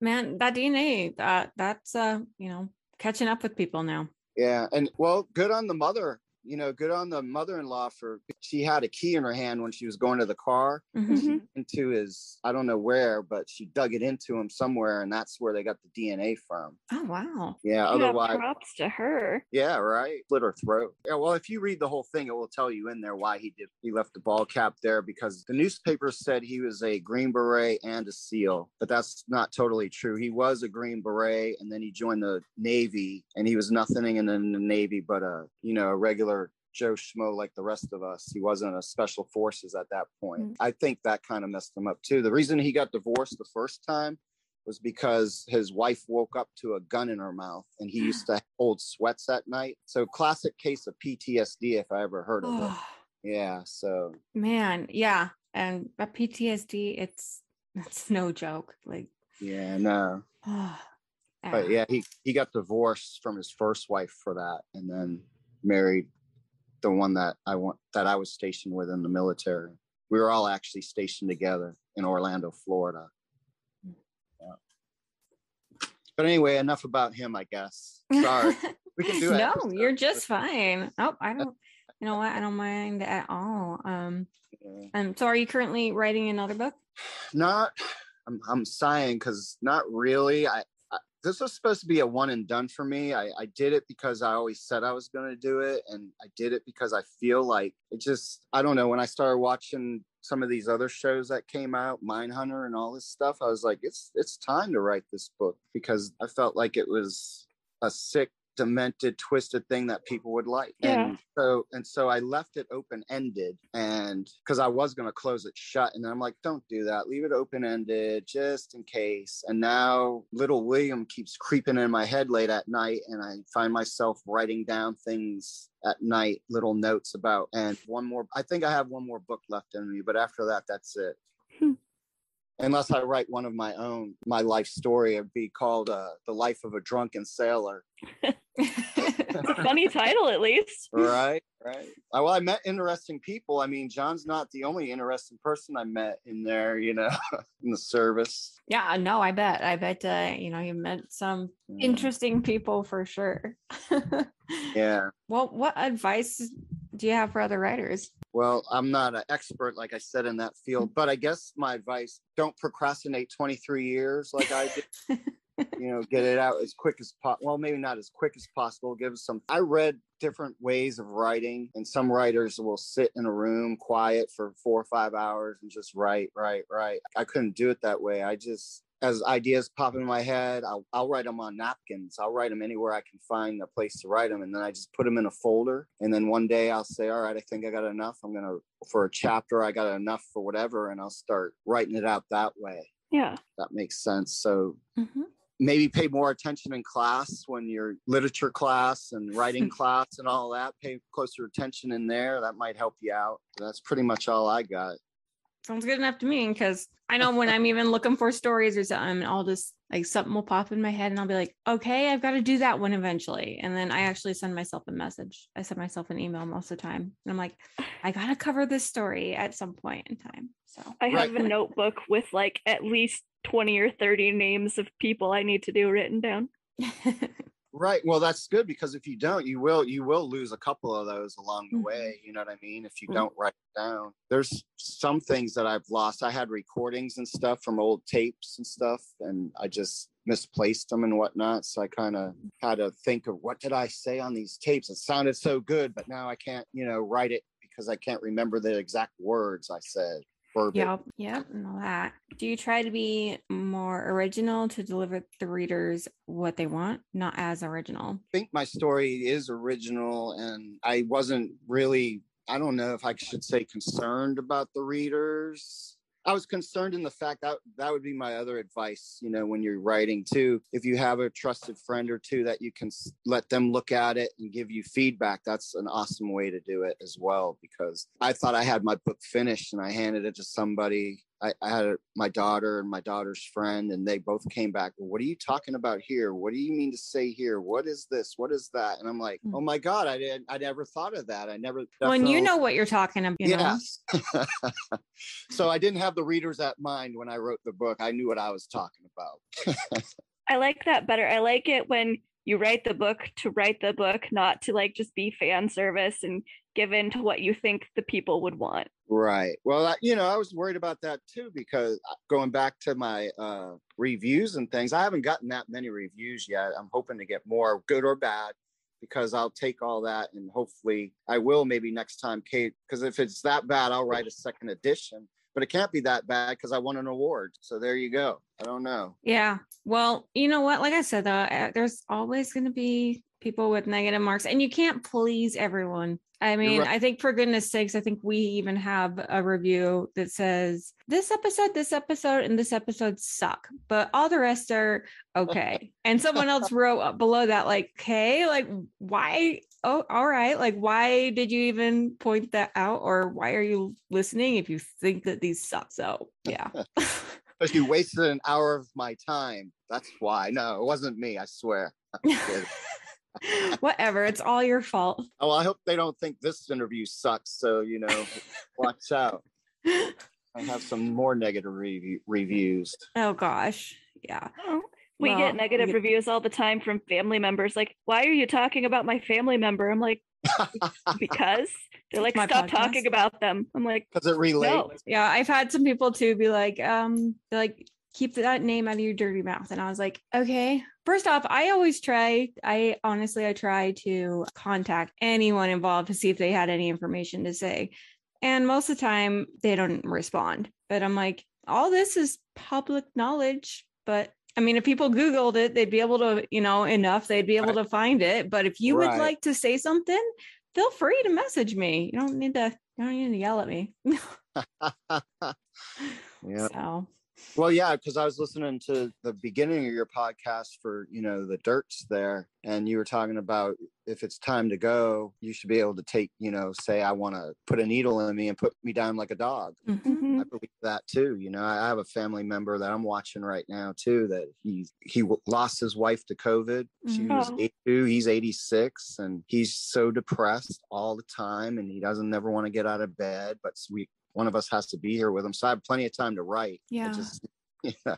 man, that DNA that that's uh you know catching up with people now. Yeah, and well, good on the mother you know, good on the mother-in-law for she had a key in her hand when she was going to the car mm-hmm. into his I don't know where, but she dug it into him somewhere, and that's where they got the DNA from. Oh wow! Yeah. yeah otherwise, props to her. Yeah. Right. Slit her throat. Yeah. Well, if you read the whole thing, it will tell you in there why he did. He left the ball cap there because the newspaper said he was a Green Beret and a SEAL, but that's not totally true. He was a Green Beret, and then he joined the Navy, and he was nothing in the Navy but a you know a regular regular Joe Schmo like the rest of us. He wasn't a special forces at that point. Mm-hmm. I think that kind of messed him up too. The reason he got divorced the first time was because his wife woke up to a gun in her mouth and he used to hold sweats at night. So classic case of PTSD if I ever heard of it. Yeah, so man, yeah. And but PTSD it's it's no joke. Like Yeah, no. but yeah, he he got divorced from his first wife for that and then married the one that I want that I was stationed with in the military. We were all actually stationed together in Orlando, Florida. Yeah. But anyway, enough about him, I guess. Sorry. we can do it. No, you're just fine. Oh, I don't you know what? I don't mind at all. Um yeah. um so are you currently writing another book? Not I'm I'm sighing because not really. I this was supposed to be a one and done for me. I, I did it because I always said I was going to do it. And I did it because I feel like it just, I don't know, when I started watching some of these other shows that came out, Mindhunter and all this stuff, I was like, it's, it's time to write this book because I felt like it was a sick demented twisted thing that people would like. Yeah. and so and so i left it open ended and because i was going to close it shut and i'm like don't do that. Leave it open ended just in case. And now little william keeps creeping in my head late at night and i find myself writing down things at night little notes about and one more i think i have one more book left in me but after that that's it unless I write one of my own, my life story, it'd be called uh, "The Life of a Drunken Sailor." a funny title, at least. Right, right. Well, I met interesting people. I mean, John's not the only interesting person I met in there. You know, in the service. Yeah, no, I bet. I bet. Uh, you know, you met some interesting people for sure. yeah. Well, what advice do you have for other writers? Well, I'm not an expert, like I said, in that field, but I guess my advice don't procrastinate 23 years like I did. you know, get it out as quick as possible. Well, maybe not as quick as possible. Give us some. I read different ways of writing, and some writers will sit in a room quiet for four or five hours and just write, write, write. I couldn't do it that way. I just as ideas pop in my head, I'll, I'll write them on napkins. I'll write them anywhere I can find a place to write them. And then I just put them in a folder. And then one day I'll say, all right, I think I got enough. I'm going to, for a chapter, I got enough for whatever. And I'll start writing it out that way. Yeah. That makes sense. So Mhm. maybe pay more attention in class when you're literature class and writing class and all that. Pay closer attention in there. That might help you out. That's pretty much all I got. Sounds good enough to me because I know when I'm even looking for stories or something, I'll just like something will pop in my head and I'll be like, okay, I've got to do that one eventually. And then I actually send myself a message. I send myself an email most of the time. And I'm like, I got to cover this story at some point in time. So I have Right. a notebook with like at least 20 or 30 names of people I need to do written down. Right. Well, that's good because if you don't, you will you will lose a couple of those along the Mhm. way. You know what I mean? If you don't write it down. There's some things that I've lost. I had recordings and stuff from old tapes and stuff, and I just misplaced them and whatnot. So I kind of had to think of what did I say on these tapes? It sounded so good, but now I can't, you know, write it because I can't remember the exact words I said. Verbatim. Yep, yep, and all that. Do you try to be more original to deliver the readers what they want, not as original? I think my story is original and I wasn't really I don't know if I should say concerned about the readers. I was concerned in the fact that that would be my other advice, you know, when you're writing too. If you have a trusted friend or two that you can let them look at it and give you feedback, that's an awesome way to do it as well. Because I thought I had my book finished and I handed it to somebody. I, I had a, my daughter and my daughter's friend, and they both came back. What are you talking about here? What do you mean to say here? What is this? What is that? And I'm like, Hmm. oh my god, I didn't. I never thought of that. I never. When you know what you're talking about, you know? Yes. so I didn't have the readers at mind when I wrote the book. I knew what I was talking about. I like that better. I like it when you write the book to write the book, not to like just be fan service and give in to what you think the people would want. Right. Well, I, you know, I was worried about that too because uh, going back to my uh, reviews and things, I haven't gotten that many reviews yet. I'm hoping to get more, good or bad, because I'll take all that and hopefully I will maybe next time, Kate. Because if it's that bad, I'll write a second edition. But it can't be that bad because I won an award. So there you go. I don't know. Yeah. Well, you know what? Like I said, though, uh, there's always going to be people with negative marks, and you can't please everyone. I mean, right. I think for goodness sakes, I think we even have a review that says this episode, this episode, and this episode suck, but all the rest are okay. and someone else wrote up below that, like, okay, like, why? Oh, all right. Like, why did you even point that out? Or why are you listening if you think that these suck? So, yeah. Because you wasted an hour of my time. That's why. No, it wasn't me. I swear. I'm kidding. Whatever. It's all your fault. Oh, I hope they don't think this interview sucks. So, you know, watch out. I have some more negative review- reviews. Oh gosh. Yeah. We Well, get negative you- reviews all the time from family members like, why are you talking about my family member? I'm like, because they're like, My stop podcast. talking about them. I'm like, Because it relates. no. Yeah. I've had some people too be like, um, they're like, keep that name out of your dirty mouth. And I was like, okay. First off, I always try, I honestly I try to contact anyone involved to see if they had any information to say. And most of the time they don't respond. But I'm like, all this is public knowledge. But I mean, if people Googled it, they'd be able to, you know, enough, they'd be able to find it. But if you would like to say something, feel free to message me. You don't need to, you don't need to yell at me. yeah. So Well, yeah, because I was listening to the beginning of your podcast for, you know, the dirts there, and you were talking about if it's time to go, you should be able to take, you know, say, I want to put a needle in me and put me down like a dog. mhm. Mhm. I believe that too. You know, I have a family member that I'm watching right now too. That he he lost his wife to COVID. She Mhm. was Oh. 82. He's 86, and he's so depressed all the time, and he doesn't never want to get out of bed. But we one of us has to be here with him, so I have plenty of time to write. Yeah. just, yeah.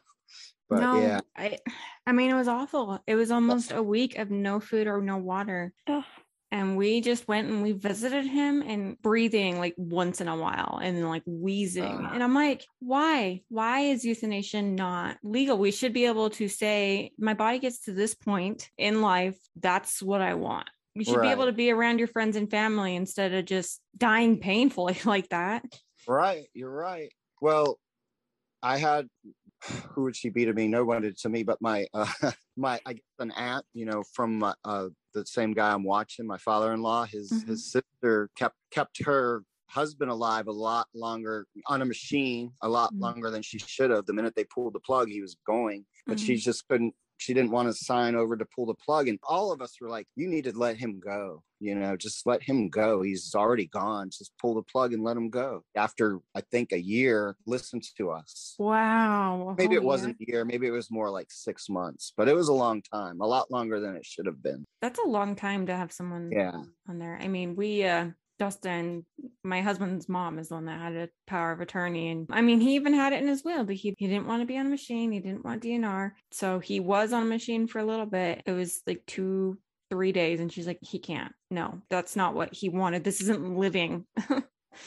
But no, yeah, I I mean it was awful. It was almost a week of no food or no water. Ugh. And we just went and we visited him and breathing like once in a while and like wheezing. Ah. and I'm like, why? Why is euthanasia not legal? We should be able to say, my body gets to this point in life. That's what I want. You should be able to be around your friends and family instead of just dying painfully like that. Right. You're right. Well, I had who would she be to me? No one did to me, but my uh, my I guess an aunt, you know, from uh, uh, the same guy I'm watching, my father-in-law. His Mhm. his sister kept kept her husband alive a lot longer on a machine, a lot Mhm. longer than she should have. The minute they pulled the plug, he was going, but she just couldn't. She didn't want to sign over to pull the plug, and all of us were like, "You need to let him go. You know, just let him go. He's already gone. Just pull the plug and let him go." After I think a year, listen to us. Wow. Maybe whole it wasn't a year. Maybe it was more like six months, but it was a long time, a lot longer than it should have been. That's a long time to have someone Yeah. on there. I mean, we uh Dustin, my husband's mom is the one that had a power of attorney. And I mean, he even had it in his will, but he, he didn't want to be on a machine. He didn't want DNR. So he was on a machine for a little bit. It was like two, three days. And she's like, he can't. No, that's not what he wanted. This isn't living.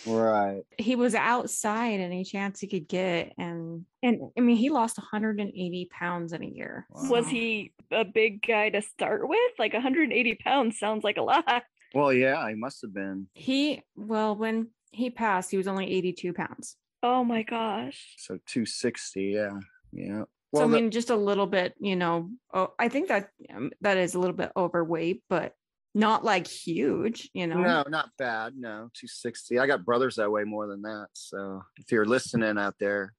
Right. he was outside any chance he could get. And, and I mean, he lost 180 pounds in a year. Was he a big guy to start with? Like 180 pounds sounds like a lot. Well, yeah, he must have been. He, well, when he passed, he was only 82 pounds. Oh my gosh. So 260, yeah. Yeah. so Well, I the- mean, just a little bit, you know. Oh, I think that um, that is a little bit overweight, but not like huge, you know. no, not bad. No, 260. I got brothers that weigh more than that. So if you're listening out there,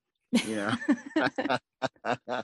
you know.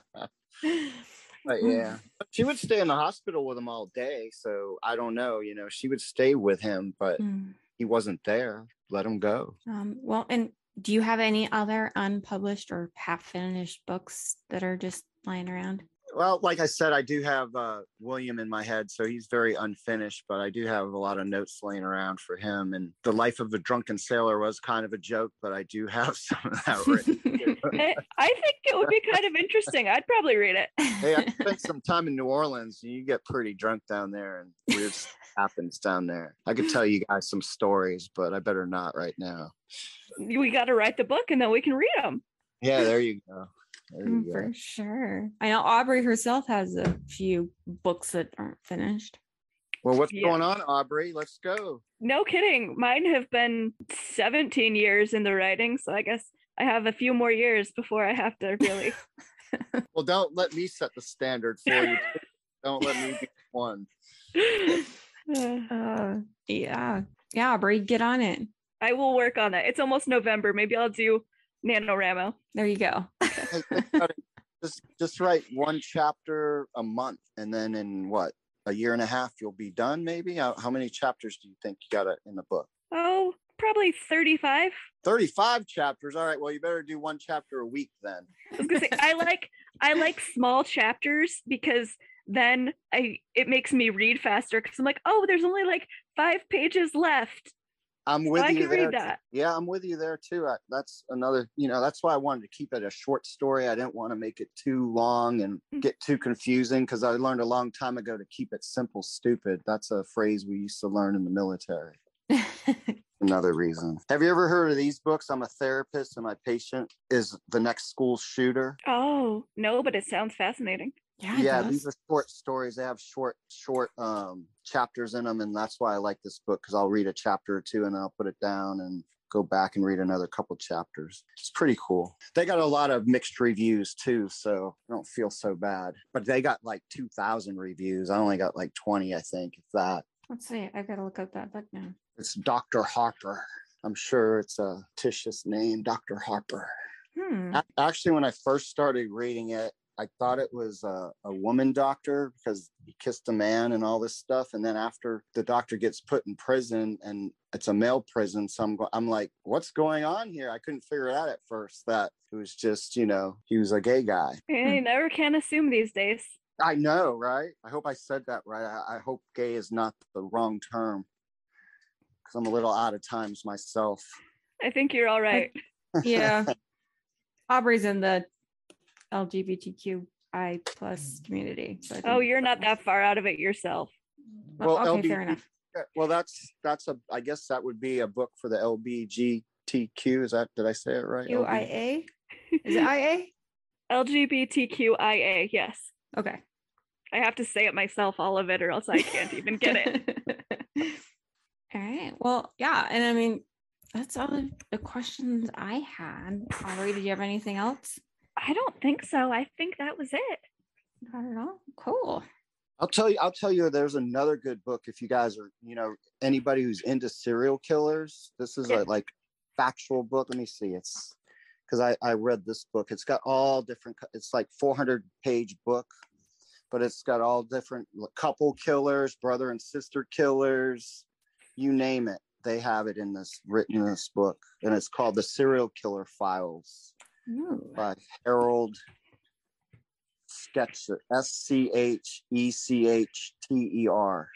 but yeah, she would stay in the hospital with him all day. So I don't know. You know, she would stay with him, but Mm. he wasn't there. Let him go. Um, well, and do you have any other unpublished or half-finished books that are just lying around? Well, like I said, I do have uh, William in my head, so he's very unfinished, but I do have a lot of notes laying around for him. And The Life of a Drunken Sailor was kind of a joke, but I do have some of that written. I, I think it would be kind of interesting. I'd probably read it. hey, I spent some time in New Orleans, and you get pretty drunk down there, and weird stuff happens down there. I could tell you guys some stories, but I better not right now. We got to write the book and then we can read them. Yeah, there you go. There Mm, go. For sure. I know Aubrey herself has a few books that aren't finished. Well, what's Yeah. going on, Aubrey? Let's go. No kidding. Mine have been 17 years in the writing. So I guess I have a few more years before I have to really. Well, don't let me set the standard for you. don't let me be one. Uh, Uh, yeah. Yeah, Aubrey, get on it. I will work on it. It's almost November. Maybe I'll do NaNoWriMo. There you go. Hey, think about it. just just write one chapter a month, and then in what a year and a half you'll be done. Maybe how, how many chapters do you think you got in the book? Oh, probably 35. Thirty-five chapters. All right. Well, you better do one chapter a week then. I was gonna say I like I like small chapters because then I it makes me read faster because I'm like, oh, there's only like five pages left. I'm with I you there. that. Yeah, I'm with you there too. I, that's another. You know, that's why I wanted to keep it a short story. I didn't want to make it too long and Mm. get too confusing because I learned a long time ago to keep it simple, stupid. That's a phrase we used to learn in the military. another reason. Have you ever heard of these books? I'm a therapist and my patient is the next school shooter. Oh no, but it sounds fascinating. Yeah, yeah, does. these are short stories. They have short, short um, chapters in them, and that's why I like this book because I'll read a chapter or two and I'll put it down and go back and read another couple chapters. It's pretty cool. They got a lot of mixed reviews too, so I don't feel so bad. But they got like 2,000 reviews. I only got like 20, I think, if that. Let's see. I've gotta look up that book now. It's Dr. Harper. I'm sure it's a fictitious name, Dr. Harper. Hmm. Actually, when I first started reading it, I thought it was a, a woman doctor because he kissed a man and all this stuff. And then after the doctor gets put in prison and it's a male prison, so I'm, go- I'm like, what's going on here? I couldn't figure it out at first that it was just, you know, he was a gay guy. And you never can assume these days. I know, right? I hope I said that right. I, I hope gay is not the wrong term because I'm a little out of times myself. I think you're all right. Yeah. Aubrey's in the LGBTQI plus community. so I Oh, you're not that far out of it yourself. Well, Well, okay, fair LGBTQ enough. Yeah, Well, that's that's a. I guess that would be a book for the LBGTQ. Is that? Did I say it right? LB QIA? Is it IA? LGBTQIA. Yes. Okay. I have to say it myself, all of it, or else I can't even get it. all right. Well, yeah. And I mean, that's all the, the questions I had. Aubrey, did you have anything else? I don't think so. I think that was it. I don't know. Cool. I'll tell you. I'll tell you. There's another good book if you guys are, you know, anybody who's into serial killers. This is Yeah. a like factual book. Let me see. It's because I I read this book. It's got all different. It's like 400 page book, but it's got all different couple killers, brother and sister killers, you name it. They have it in this written in this book, and it's called the Serial Killer Files Ooh. by Harold Schechter, S C H E C H T E R.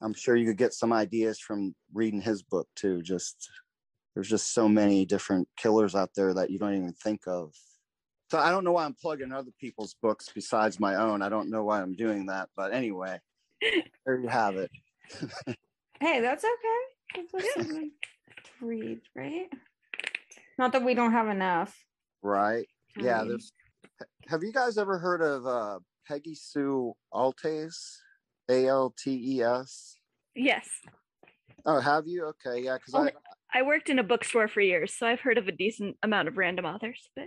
I'm sure you could get some ideas from reading his book too. Just there's just so many different killers out there that you don't even think of. So I don't know why I'm plugging other people's books besides my own. I don't know why I'm doing that, but anyway, there you have it. Hey, that's okay. That's read, right? Not that we don't have enough. Right? Yeah. read. There's. Have you guys ever heard of uh, Peggy Sue Altes? A L T E S. Yes. Oh, have you? Okay, yeah. Because Oh, I I worked in a bookstore for years, so I've heard of a decent amount of random authors, but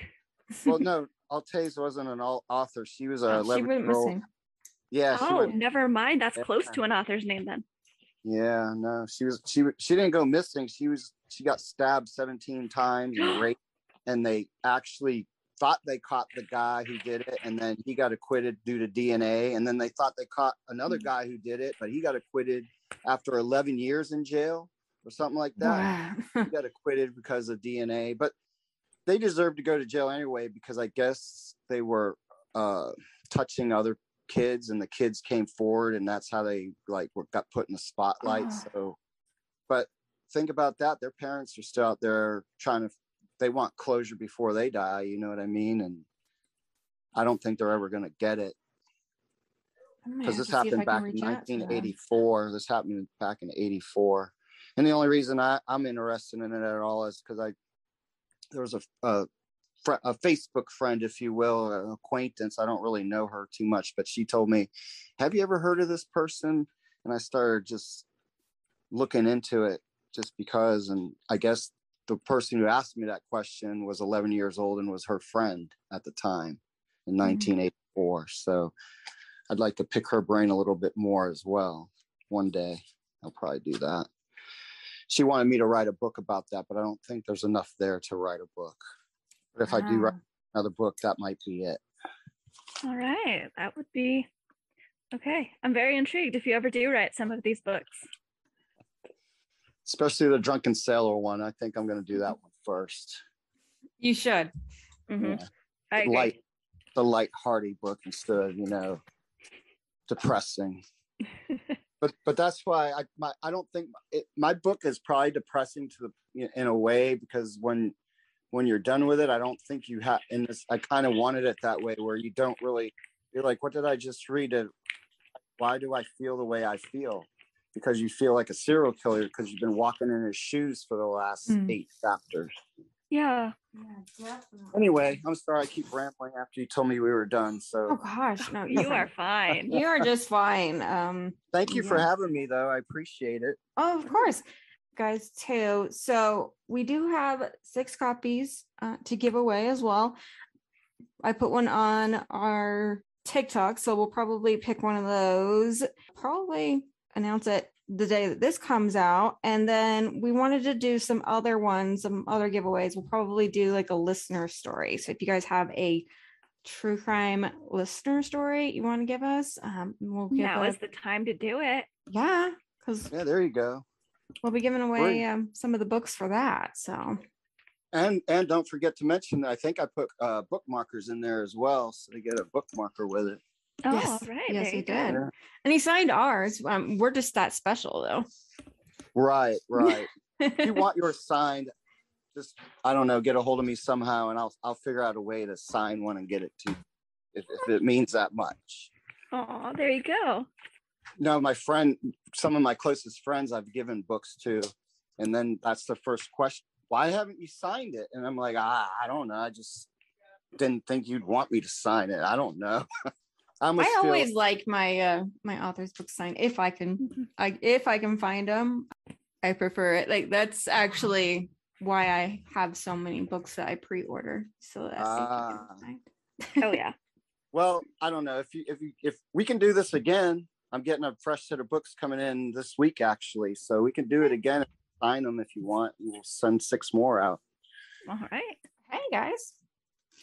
well, no, Altes wasn't an al- author. She was a Oh, she 11 went missing. Yeah, oh, went, never mind. That's Yeah. close to an author's name then. yeah, no, she was she she didn't go missing. She was she got stabbed 17 times and raped, and they actually thought they caught the guy who did it, and then he got acquitted due to DNA, and then they thought they caught another Mm. guy who did it, but he got acquitted after 11 years in jail or something like that. Wow. he got acquitted because of DNA, but they deserved to go to jail anyway because I guess they were uh, touching other kids and the kids came forward and that's how they like were, got put in the spotlight. Oh. So, but think about that. Their parents are still out there trying to, they want closure before they die. You know what I mean? And I don't think they're ever going to get it because this to see if happened back in reach out 1984. This happened back in 84. And the only reason I, I'm interested in it at all is because I there was a, a a Facebook friend, if you will, an acquaintance. I don't really know her too much, but she told me, "Have you ever heard of this person?" And I started just looking into it, just because. And I guess the person who asked me that question was 11 years old and was her friend at the time in mm-hmm. 1984. So I'd like to pick her brain a little bit more as well. One day, I'll probably do that. She wanted me to write a book about that, but I don't think there's enough there to write a book. But if I do write ah. another book, that might be it. All right. That would be okay. I'm very intrigued if you ever do write some of these books. Especially the Drunken Sailor one. I think I'm going to do that one first. You should. Mhm. Yeah. I agree. Light, the light-hearted book instead of you know depressing. but but that's why I my I don't think it, my book is probably depressing to the in a way because when when you're done with it, I don't think you have. In this, I kind of wanted it that way where you don't really. You're like, what did I just read? It. Why do I feel the way I feel? Because you feel like a serial killer because you've been walking in his shoes for the last Mm. eight chapters. yeah. Yeah, Anyway, I'm sorry I keep rambling after you told me we were done. So Oh gosh, no, You are fine. you are just fine. Um, thank you for having me, though. I appreciate it. Oh, of course, guys, too. So we do have six copies uh, to give away as well. I put one on our TikTok, so we'll probably pick one of those. Probably announce it the day that this comes out, and then we wanted to do some other ones, some other giveaways. We'll probably do like a listener story. So if you guys have a true crime listener story you want to give us, um, we'll give Now a- is the time to do it. yeah, because Yeah, there you go. we'll be giving away um, some of the books for that. So And and don't forget to mention I think I put uh, bookmarkers in there as well, so they get a bookmarker with it. Oh, Yes. all right. Yes, there he you did. Yeah. And he signed ours. Um, we're just that special though. Right, right. if you want yours signed, just I don't know, get a hold of me somehow, and I'll I'll figure out a way to sign one and get it to, you if, if it means that much. Oh, there you go. No, my friend, some of my closest friends, I've given books to, and then that's the first question: Why haven't you signed it? And I'm like, ah, I don't know. I just didn't think you'd want me to sign it. I don't know. I, almost I feel- always like my uh, my author's book sign if I can. I if I can find them, I prefer it. Like that's actually why I have so many books that I pre-order so that's they can Ah. get signed. Oh, yeah. Well, I don't know if you if you if we can do this again. I'm getting a fresh set of books coming in this week actually, so we can do it again. Sign them if you want. and We'll send six more out. All right. hey guys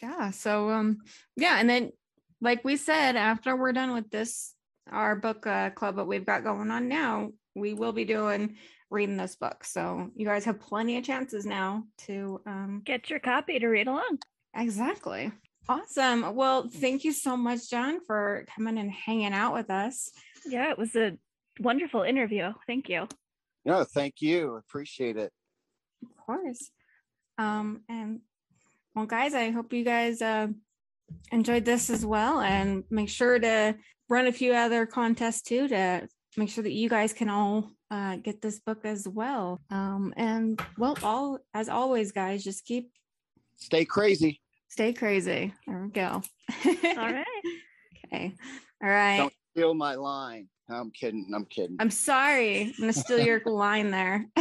yeah so um yeah and then like we said after we're done with this our book uh, club that we've got going on now we will be doing reading this book so you guys have plenty of chances now to um Get your copy to read along. exactly awesome well thank you so much john for coming and hanging out with us Yeah, it was a wonderful interview. Thank you. No, thank you. Appreciate it. of course um and well guys i hope you guys uh enjoyed this as well and make sure to run a few other contests too to make sure that you guys can all uh, get this book as well um and well all as always guys just keep Stay crazy. stay crazy there we go All right. okay all right Don't steal my line. I'm kidding. I'm kidding. i'm sorry i'm gonna steal your line there